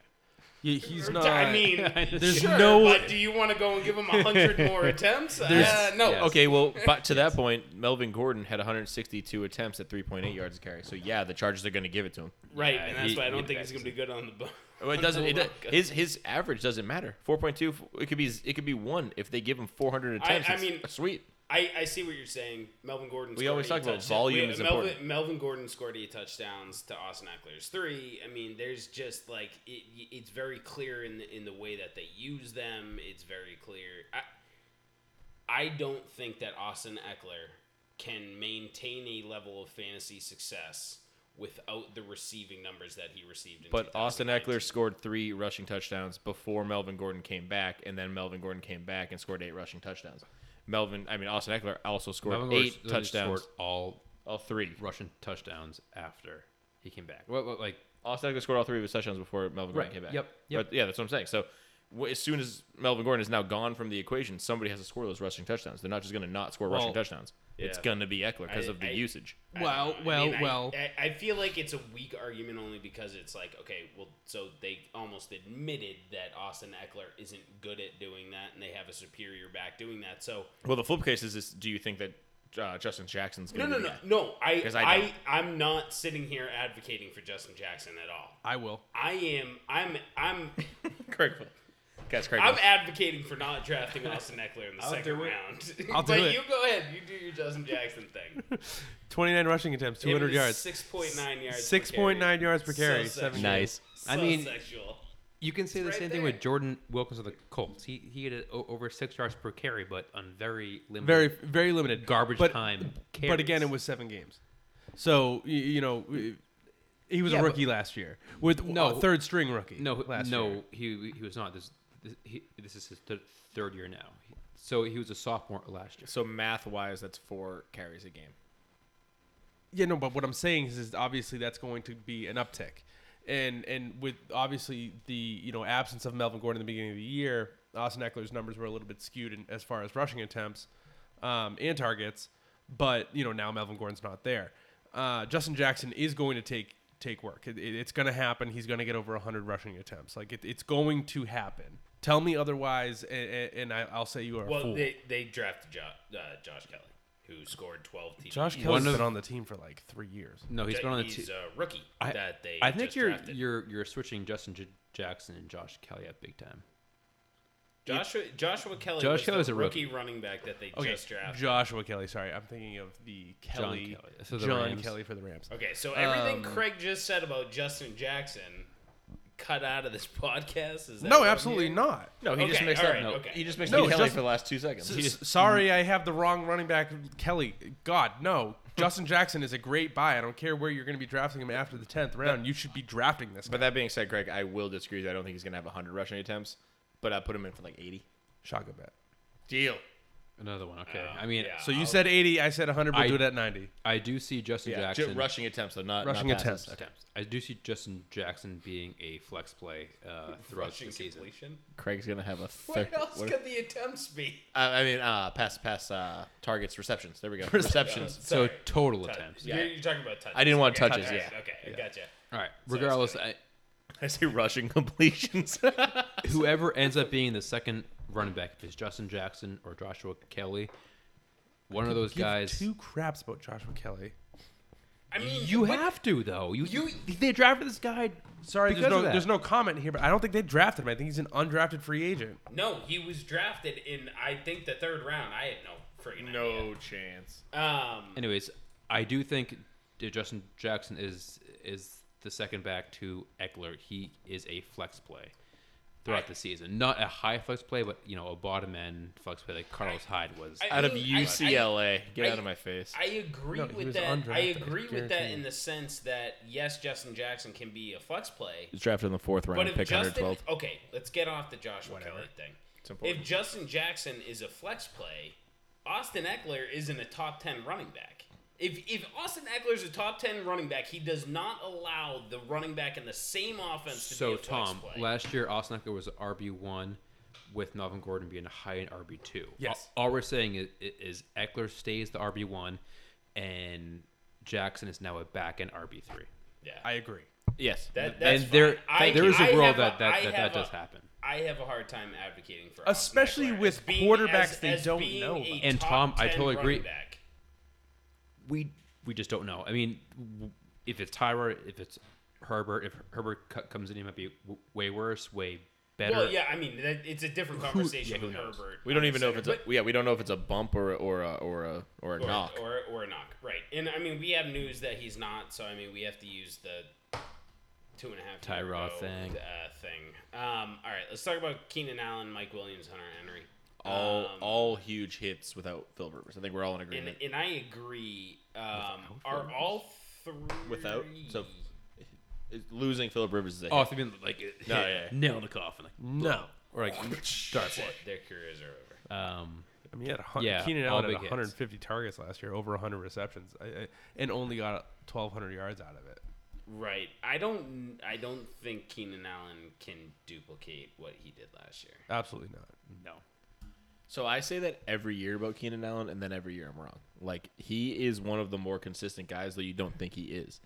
Yeah, he's (laughs) not. (laughs) I mean, There's sure, no- But do you want to go and give him hundred (laughs) more attempts? Uh, no. Yes. Okay, well, but to that point, Melvin Gordon had 162 attempts at 3.8 yards a carry. So yeah, the Chargers are going to give it to him. Right, Yeah, and that's he- why I don't think he's going to be good on the bone. Well, it doesn't. It, does- his his average doesn't matter. 4.2. It could be it could be one if they give him 400 attempts. I it's mean- sweet. I, I see what you're saying. Melvin Gordon. We scored always talk about volume is Melvin, important. Melvin Gordon scored eight touchdowns to Austin Ekeler's three. I mean, there's just like it, it's very clear in the in the way that they use them. It's very clear. I I don't think that Austin Ekeler can maintain a level of fantasy success without the receiving numbers that he received. In But Austin Ekeler scored three rushing touchdowns before Melvin Gordon came back, and then Melvin Gordon came back and scored eight rushing touchdowns. Melvin, I mean Austin Ekeler also scored Melvin eight touchdowns. scored all all three. Russian touchdowns after he came back. What, what like Austin Ekeler scored all three of his touchdowns before Melvin Gordon Right. came back. Yep. Yep. But yeah, that's what I'm saying. So as soon as Melvin Gordon is now gone from the equation, somebody has to score those rushing touchdowns. They're not just going to not score rushing Well, touchdowns. It's going to be Ekeler because of the I- usage. I Well. I well, mean, well. I, I feel like it's a weak argument only because it's like, okay, well, so they almost admitted that Austin Ekeler isn't good at doing that, and they have a superior back doing that. So Well, the flip case is this: Do you think that uh, Justin Jackson's no, going to no, be no, no. I, 'Cause I, I, I, am not sitting here advocating for Justin Jackson at all. I will. I am, I'm, I'm, (laughs) Craig, Guys, Craig. I'm advocating for not drafting Austin Ekeler in the (laughs) second do it. round. (laughs) I'll do but it. you go ahead. You do your Justin Jackson thing. (laughs) 29 rushing attempts, 200 yards. Six point nine yards. 6.9 yards per carry, So seven sexual. Nice. I mean- sexual. you can say the right same thing with Jordan Wilkins of the Colts. He he had o- over six yards per carry, but on very limited. Very, very limited. Garbage but, time But again, it was seven games. So, y- you know, he was Yeah, a but- rookie last year with No. no third string rookie. no last no year. he he was not. This this, he, this is his th- third year now. So he was a sophomore last year. So math wise, that's four carries a game. Yeah, no, but what I'm saying is, is obviously that's going to be an uptick, and and with obviously the you know absence of Melvin Gordon in the beginning of the year, Austin Ekeler's numbers were a little bit skewed in, as far as rushing attempts um, and targets, but you know now Melvin Gordon's not there. Uh, Justin Jackson is going to take take work. It, it- it's going to happen. He's going to get over 100 rushing attempts. Like it, it's going to happen. Tell me otherwise, and, and I, I'll say you are a Well, fool. they they drafted jo- uh, Josh Kelley, who scored 12 TDs. Josh One Kelly's of- been on the team for like three years. No, he's Ja- been on the team. he's team. a rookie I, that they. I think just you're drafted. you're you're switching Justin J- Jackson and Josh Kelly at big time. Joshua Joshua Kelley. Josh was Kelly's the a rookie rookie. running back that they Okay, just drafted. Joshua Kelley. Sorry, I'm thinking of the Kelly, Kelly. So the John Rams. Kelly for the Rams. Okay, so everything Um, Craig just said about Justin Jackson cut out of this (laughs) podcast. Is that No, what I'm absolutely hearing? not. No, he just Okay, mixed all up. right, no, okay. he just mixed No, up Kelly just- for the last two seconds. He S- just, Sorry, mm. I have the wrong running back, Kelly. God, no. Justin Jackson is a great buy. I don't care where you're going to be drafting him after the tenth round. You should be drafting this. Guy. But that being said, Greg, I will disagree. with you. I don't think he's gonna have 100 rushing attempts, but I put him in for like 80. shotgun bet. Deal. Another one. Okay. Oh, I mean, yeah. So you said 80. I said 100. We'll I- do it at 90. I do see Justin Yeah, Jackson ju- rushing attempts, though, not Rushing not passes. attempts. attempts. I do see Justin Jackson being a flex play uh, throughout Rushing the season. completion. Craig's gonna have a (laughs) third. What else could the attempts be? uh, I mean, uh, pass, pass, uh, targets, receptions. There we go. Receptions. (laughs) So Sorry. total Touch- attempts. You're, you're talking about touches. I didn't want Okay, touches, alright, yeah. Okay, I gotcha. All right. So Regardless, I, (laughs) I say rushing completions. whoever ends up being the second running back, if it's Justin Jackson or Joshua Kelley, one of those Give guys. two craps about Joshua Kelley. I mean, You but- have to though. You, You- they drafted this guy. Sorry, because there's of no that. there's no comment here, but I don't think they drafted him. I think he's an undrafted free agent. No, he was drafted in I think the third round. I had no freaking no chance. Um, Anyways, I do think Justin Jackson is is the second back to Ekeler. He is a flex play throughout I- the season. Not a high flex play, but you know a bottom end flex play like Carlos Hyde was. I- Out of mean, I- UCLA. Get I- out of my face. I agree No, with was that. I agree with that in the sense that yes, Justin Jackson can be a flex play, He's drafted in the fourth but round, if pick Justin, 112. okay, let's get off the Joshua Kelley thing. If Justin Jackson is a flex play, Austin Ekeler isn't a top ten running back. If if Austin Ekeler is a top ten running back, he does not allow the running back in the same offense to So be a flex Tom, play. last year Austin Ekeler was RB one, with Melvin Gordon being a high end RB two. Yes. All, all we're saying is, is Ekeler stays the RB one, and Jackson is now a back end RB three. yeah, I agree. yes. that, that's and there. I- there is a world have that that, that, that does a- happen. I have a hard time advocating for, Especially Austin with as being- quarterbacks as- they as don't know about. And Tom, I totally agree. back. We we just don't know. I mean, if it's Tyrod, if it's Herbert, if Herbert comes in, he might be w- way worse, way better. Well, yeah, I mean, it's a different conversation yeah, who with knows? Herbert. We don't even know if it's center, a yeah. We don't know if it's a bump or a, or a or a or a or, knock. or or a knock, right? And I mean, we have news that he's not, so I mean, we have to use the two and a half year Tyrod thing. Uh, thing. Um, all right, let's talk about Keenan Allen, Mike Williams, Hunter Henry. All Um, all huge hits without Phil Rivers. I think we're all in agreement. and I agree. Um, are all three Without? So- Losing Philip Rivers is a hit. Oh, if they've been like No, hit, yeah. nail in the coffin, like, No. or like (laughs) start That's. Their careers are over. Um, I mean, he had a hun- Yeah, Keenan Allen had big hits. 150 targets last year, over 100 receptions, I, I, and only got 1,200 yards out of it. Right. I don't. I don't think Keenan Allen can duplicate what he did last year. Absolutely not. no. So I say that every year about Keenan Allen, and then every year I'm wrong. Like he is one of the more consistent guys, though you don't think he is.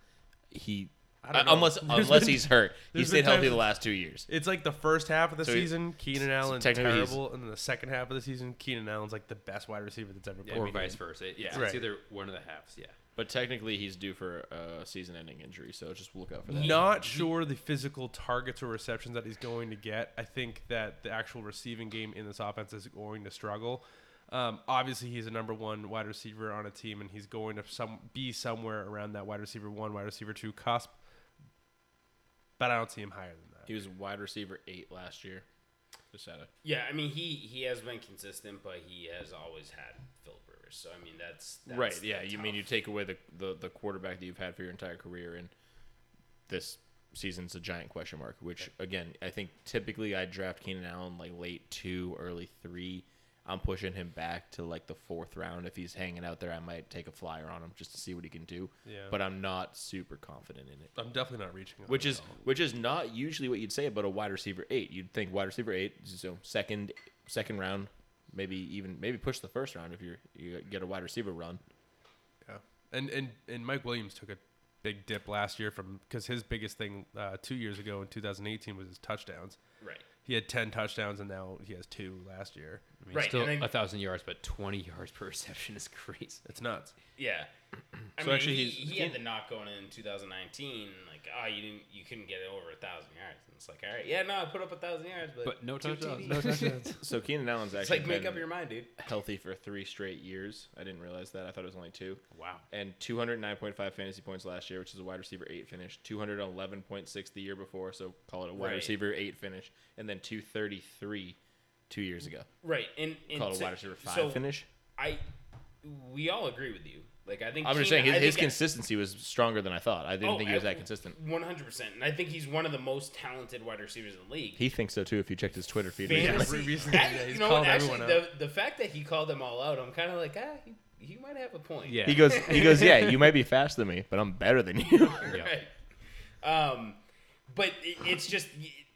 He don't uh, know. unless (laughs) There's unless been- he's hurt, he stayed healthy times- the last two years. It's like the first half of the So season, Keenan Allen's technically he's- terrible, and then the second half of the season, Keenan Allen's like the best wide receiver that's ever played. or vice versa. Yeah, Right. it's either one of the halves. Yeah. But technically, he's due for a season-ending injury, so just look out for that. Not sure the physical targets or receptions that he's going to get. I think that the actual receiving game in this offense is going to struggle. Um, obviously, he's a number one wide receiver on a team, and he's going to some be somewhere around that wide receiver one, wide receiver two cusp. But I don't see him higher than that. He was wide receiver eight last year. Just had a Yeah, I mean he he has been consistent, but he has always had Philip Rivers. So I mean that's, that's right. Yeah, the you mean you take away the, the the quarterback that you've had for your entire career, and this season's a giant question mark. Which again, I think typically I draft Keenan Allen like late two, early three. I'm pushing him back to like the fourth round. If he's hanging out there, I might take a flyer on him just to see what he can do. Yeah. But I'm not super confident in it. I'm definitely not reaching. Which it is at all. which is not usually what you'd say about a wide receiver eight. You'd think wide receiver eight, so second second round, maybe even maybe push the first round if you're you get a wide receiver run. Yeah, and and and Mike Williams took a big dip last year from because his biggest thing uh, two years ago in 2018 was his touchdowns. right. He had 10 touchdowns and now he has two last year. I mean, Right, still a thousand yards, but twenty yards per (laughs) reception is crazy. It's nuts. Yeah. I So mean, actually he, he's- he had the knock going in 2019, like, oh, you didn't, you couldn't get it over a thousand yards. And it's like, all right, yeah, no, I put up a thousand yards, but, But no two touchdowns. (laughs) No touchdowns. (laughs) So Keenan Allen's It's actually like make been up your mind, dude. healthy for three straight years. I didn't realize that. I thought it was only two. wow. And 209.5 fantasy points last year, which is a wide receiver eight finish. 211.6 the year before, so call it a wide Right. receiver eight finish. And then 233 two years ago. Right, and, and Call it a wide receiver five so finish. I, we all agree with you. Like I think I'm just Keenan- saying his, his think- consistency was stronger than I thought. I didn't Oh, think he was I- that consistent. 100%. And I think he's one of the most talented wide receivers in the league. He thinks so too. If you checked his Twitter feed, Fantasy, recently. recently, yeah, he's you know called what? Actually, everyone the, the fact that he called them all out, I'm kind of like, ah, he, he might have a point. Yeah. he goes, he goes, yeah, you might be (laughs) faster than me, but I'm better than you. right. Um, but it, it's just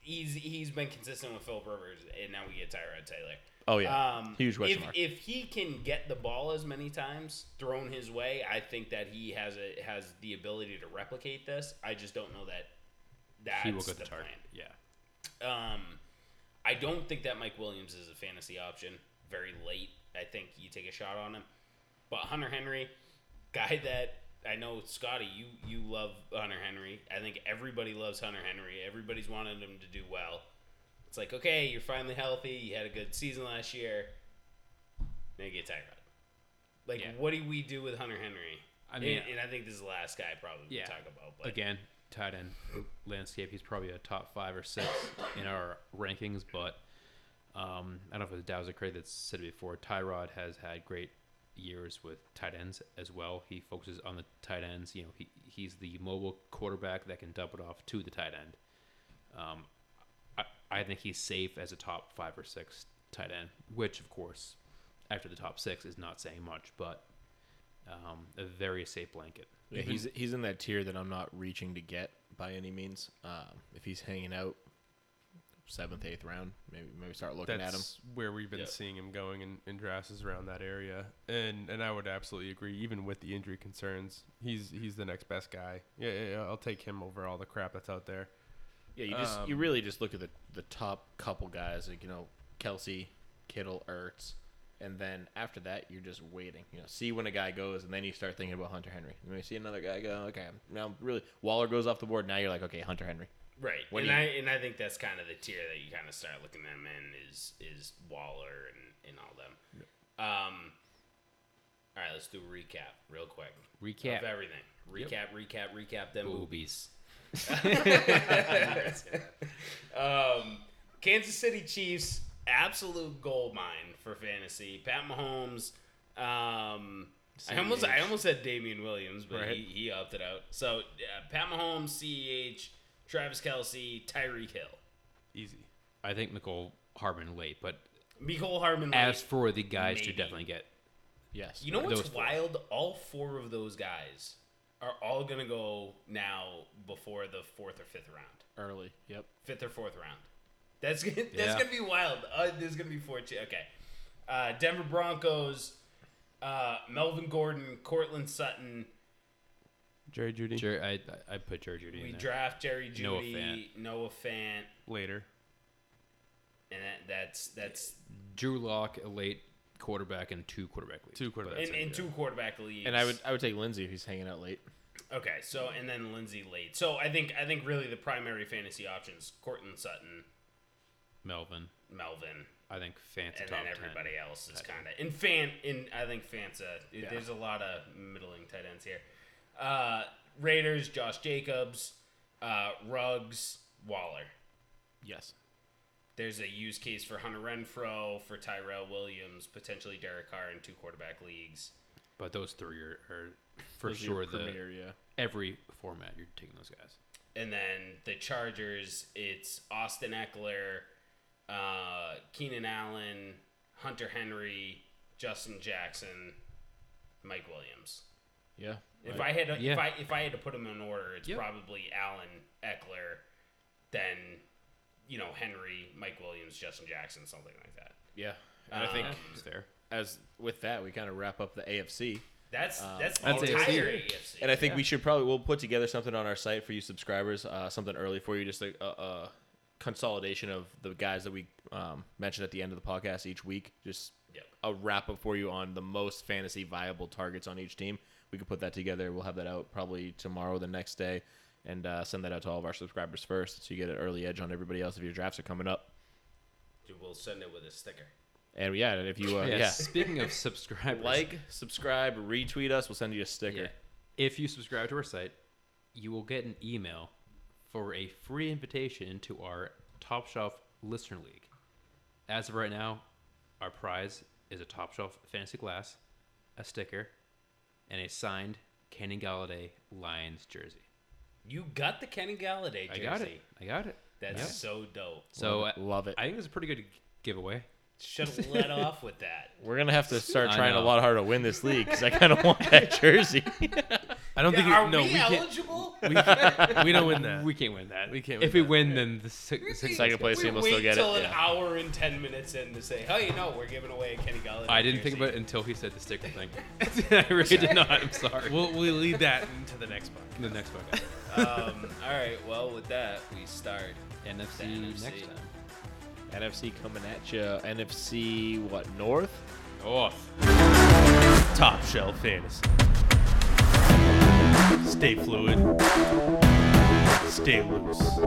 he's he's been consistent with Philip Rivers, and now we get Tyrod Taylor. Oh yeah, Um, huge question if, mark. if he can get the ball as many times thrown his way, I think that he has a has the ability to replicate this. I just don't know that that's he will get the, the target. plan. Yeah. Um, I don't think that Mike Williams is a fantasy option. Very late, I think you take a shot on him. But Hunter Henry, guy that I know, Scotty, you you love Hunter Henry. I think everybody loves Hunter Henry. Everybody's wanted him to do well. It's like, okay, you're finally healthy. You had a good season last year. Now you get Tyrod. Like, Yeah. what do we do with Hunter Henry? I mean, and, and I think this is the last guy probably we Yeah. talk about. But Again, tight end landscape. He's probably a top five or six in our rankings, but um, I don't know if it was Dowser Craig that said it before. Tyrod has had great years with tight ends as well. He focuses on the tight ends. You know, he he's the mobile quarterback that can dump it off to the tight end. Um, I, I think he's safe as a top five or six tight end, which of course, after the top six is not saying much, but um, a very safe blanket. Yeah, he's he's in that tier that I'm not reaching to get by any means. Um, if he's hanging out seventh, eighth round, maybe maybe start looking That's at him. where we've been Yep. seeing him going in, in drafts is around that area, and and I would absolutely agree. Even with the injury concerns, he's he's the next best guy. Yeah, yeah, yeah I'll take him over all the crap that's out there. Yeah, you just you Um, really just look at the the top couple guys, like you know Kelce, Kittle, Ertz, and then after that you're just waiting. You know, see when a guy goes, and then you start thinking about Hunter Henry. And when you see another guy go, okay, now really Waller goes off the board. Now you're like, okay, Hunter Henry. Right, When and you- I and I think that's kind of the tier that you kind of start looking at them in is is Waller and and all them. Yeah. Um, all right, let's do a recap real quick Recap. of everything. Recap, recap, recap them Boobies. Um, Kansas City Chiefs, absolute gold mine for fantasy. Pat Mahomes. Um, I almost I almost said Damien Williams, but Right. he, he opted out. So uh, Pat Mahomes, Ceh, Travis Kelce, Tyreek Hill, Easy. I think Mecole Hardman late, but Mecole Hardman. as for the guys to definitely get, Yes. you know what's those four. wild? All four of those guys are all gonna go now before the fourth or fifth round. early. Yep. fifth or fourth round. That's gonna, that's Yeah. gonna be wild. Uh, there's gonna be four. Ch- okay, uh, Denver Broncos, uh, Melvin Gordon, Courtland Sutton. Jerry Jeudy Jer- I I put Jerry Jeudy We in there. draft Jerry Jeudy, Noah Judy, Noah Fant, later. and that, that's that's Drew Lock, a late quarterback and two quarterback leagues. Two quarterbacks. in, in two quarterback leagues. And I would I would take Lindsay if he's hanging out late. okay. So and then Lindsay late. So I think I think really the primary fantasy options: Courtland Sutton, Melvin. Melvin, I think Fant's a and top then 10. everybody else is kind of in fan in I think Fant's a there's a lot of middling tight ends here. Uh, Raiders, Josh Jacobs, uh, Ruggs, Waller. Yes. There's a use case for Hunter Renfrow, for Tyrell Williams, potentially Derek Carr in two quarterback leagues. But those three are, are for Those sure your the premier, yeah. every format you're taking those guys. And then the Chargers, it's Austin Ekeler, uh, Keenan Allen, Hunter Henry, Justin Jackson, Mike Williams. Yeah. If Right. I had to, if I if I had to put them in order, it's Yep. probably Allen, Ekeler, then you know Henry, Mike Williams, Justin Jackson, something like that. yeah. And I think Um, It's fair. as with that we kind of wrap up the AFC. That's Uh, that's the That's entire AFC. AFC. And I think we should probably we'll put together something on our site for you subscribers, uh, something early for you, just a, a, a consolidation of the guys that we um, mentioned at the end of the podcast each week. Just Yep. a wrap up for you on the most fantasy viable targets on each team. We could put that together. We'll have that out probably tomorrow, the next day, and uh, send that out to all of our subscribers first, so you get an early edge on everybody else if your drafts are coming up. we'll send it with a sticker. And yeah, and if you uh, (laughs) yeah, yeah, Speaking of subscribers, like, subscribe, retweet us, we'll send you a sticker. Yeah. If you subscribe to our site, you will get an email for a free invitation to our Top Shelf Listener League. As of right now, our prize is a Top Shelf Fantasy Glass, a sticker, and a signed Kenny Golladay Lions jersey. You got the Kenny Golladay jersey. I got it. I got it. That's Yeah. so dope. So Love it. uh, Love it. I think it's a pretty good giveaway. Should have let (laughs) off with that. We're gonna have to start I trying a lot harder to win this league because I kind of want that (laughs) jersey. I don't think Are no, we, we can't. eligible? We, can't- (laughs) we don't win that. We can't win that. We can't Win If win we that. win, then the six, six Second place team will still get till it. an yeah. hour and ten minutes in to say, "Hey, you know, we're giving away a Kenny Golladay." I didn't think about it until he said the sticker thing. I really did not. I'm sorry. We'll, we'll lead that into the next bucket. the next bucket. Um, all right. Well, with that, we start. NFC, The NFC. next time. NFC coming at you. NFC what North? North. Top shelf fantasy. Stay fluid. Stay loose.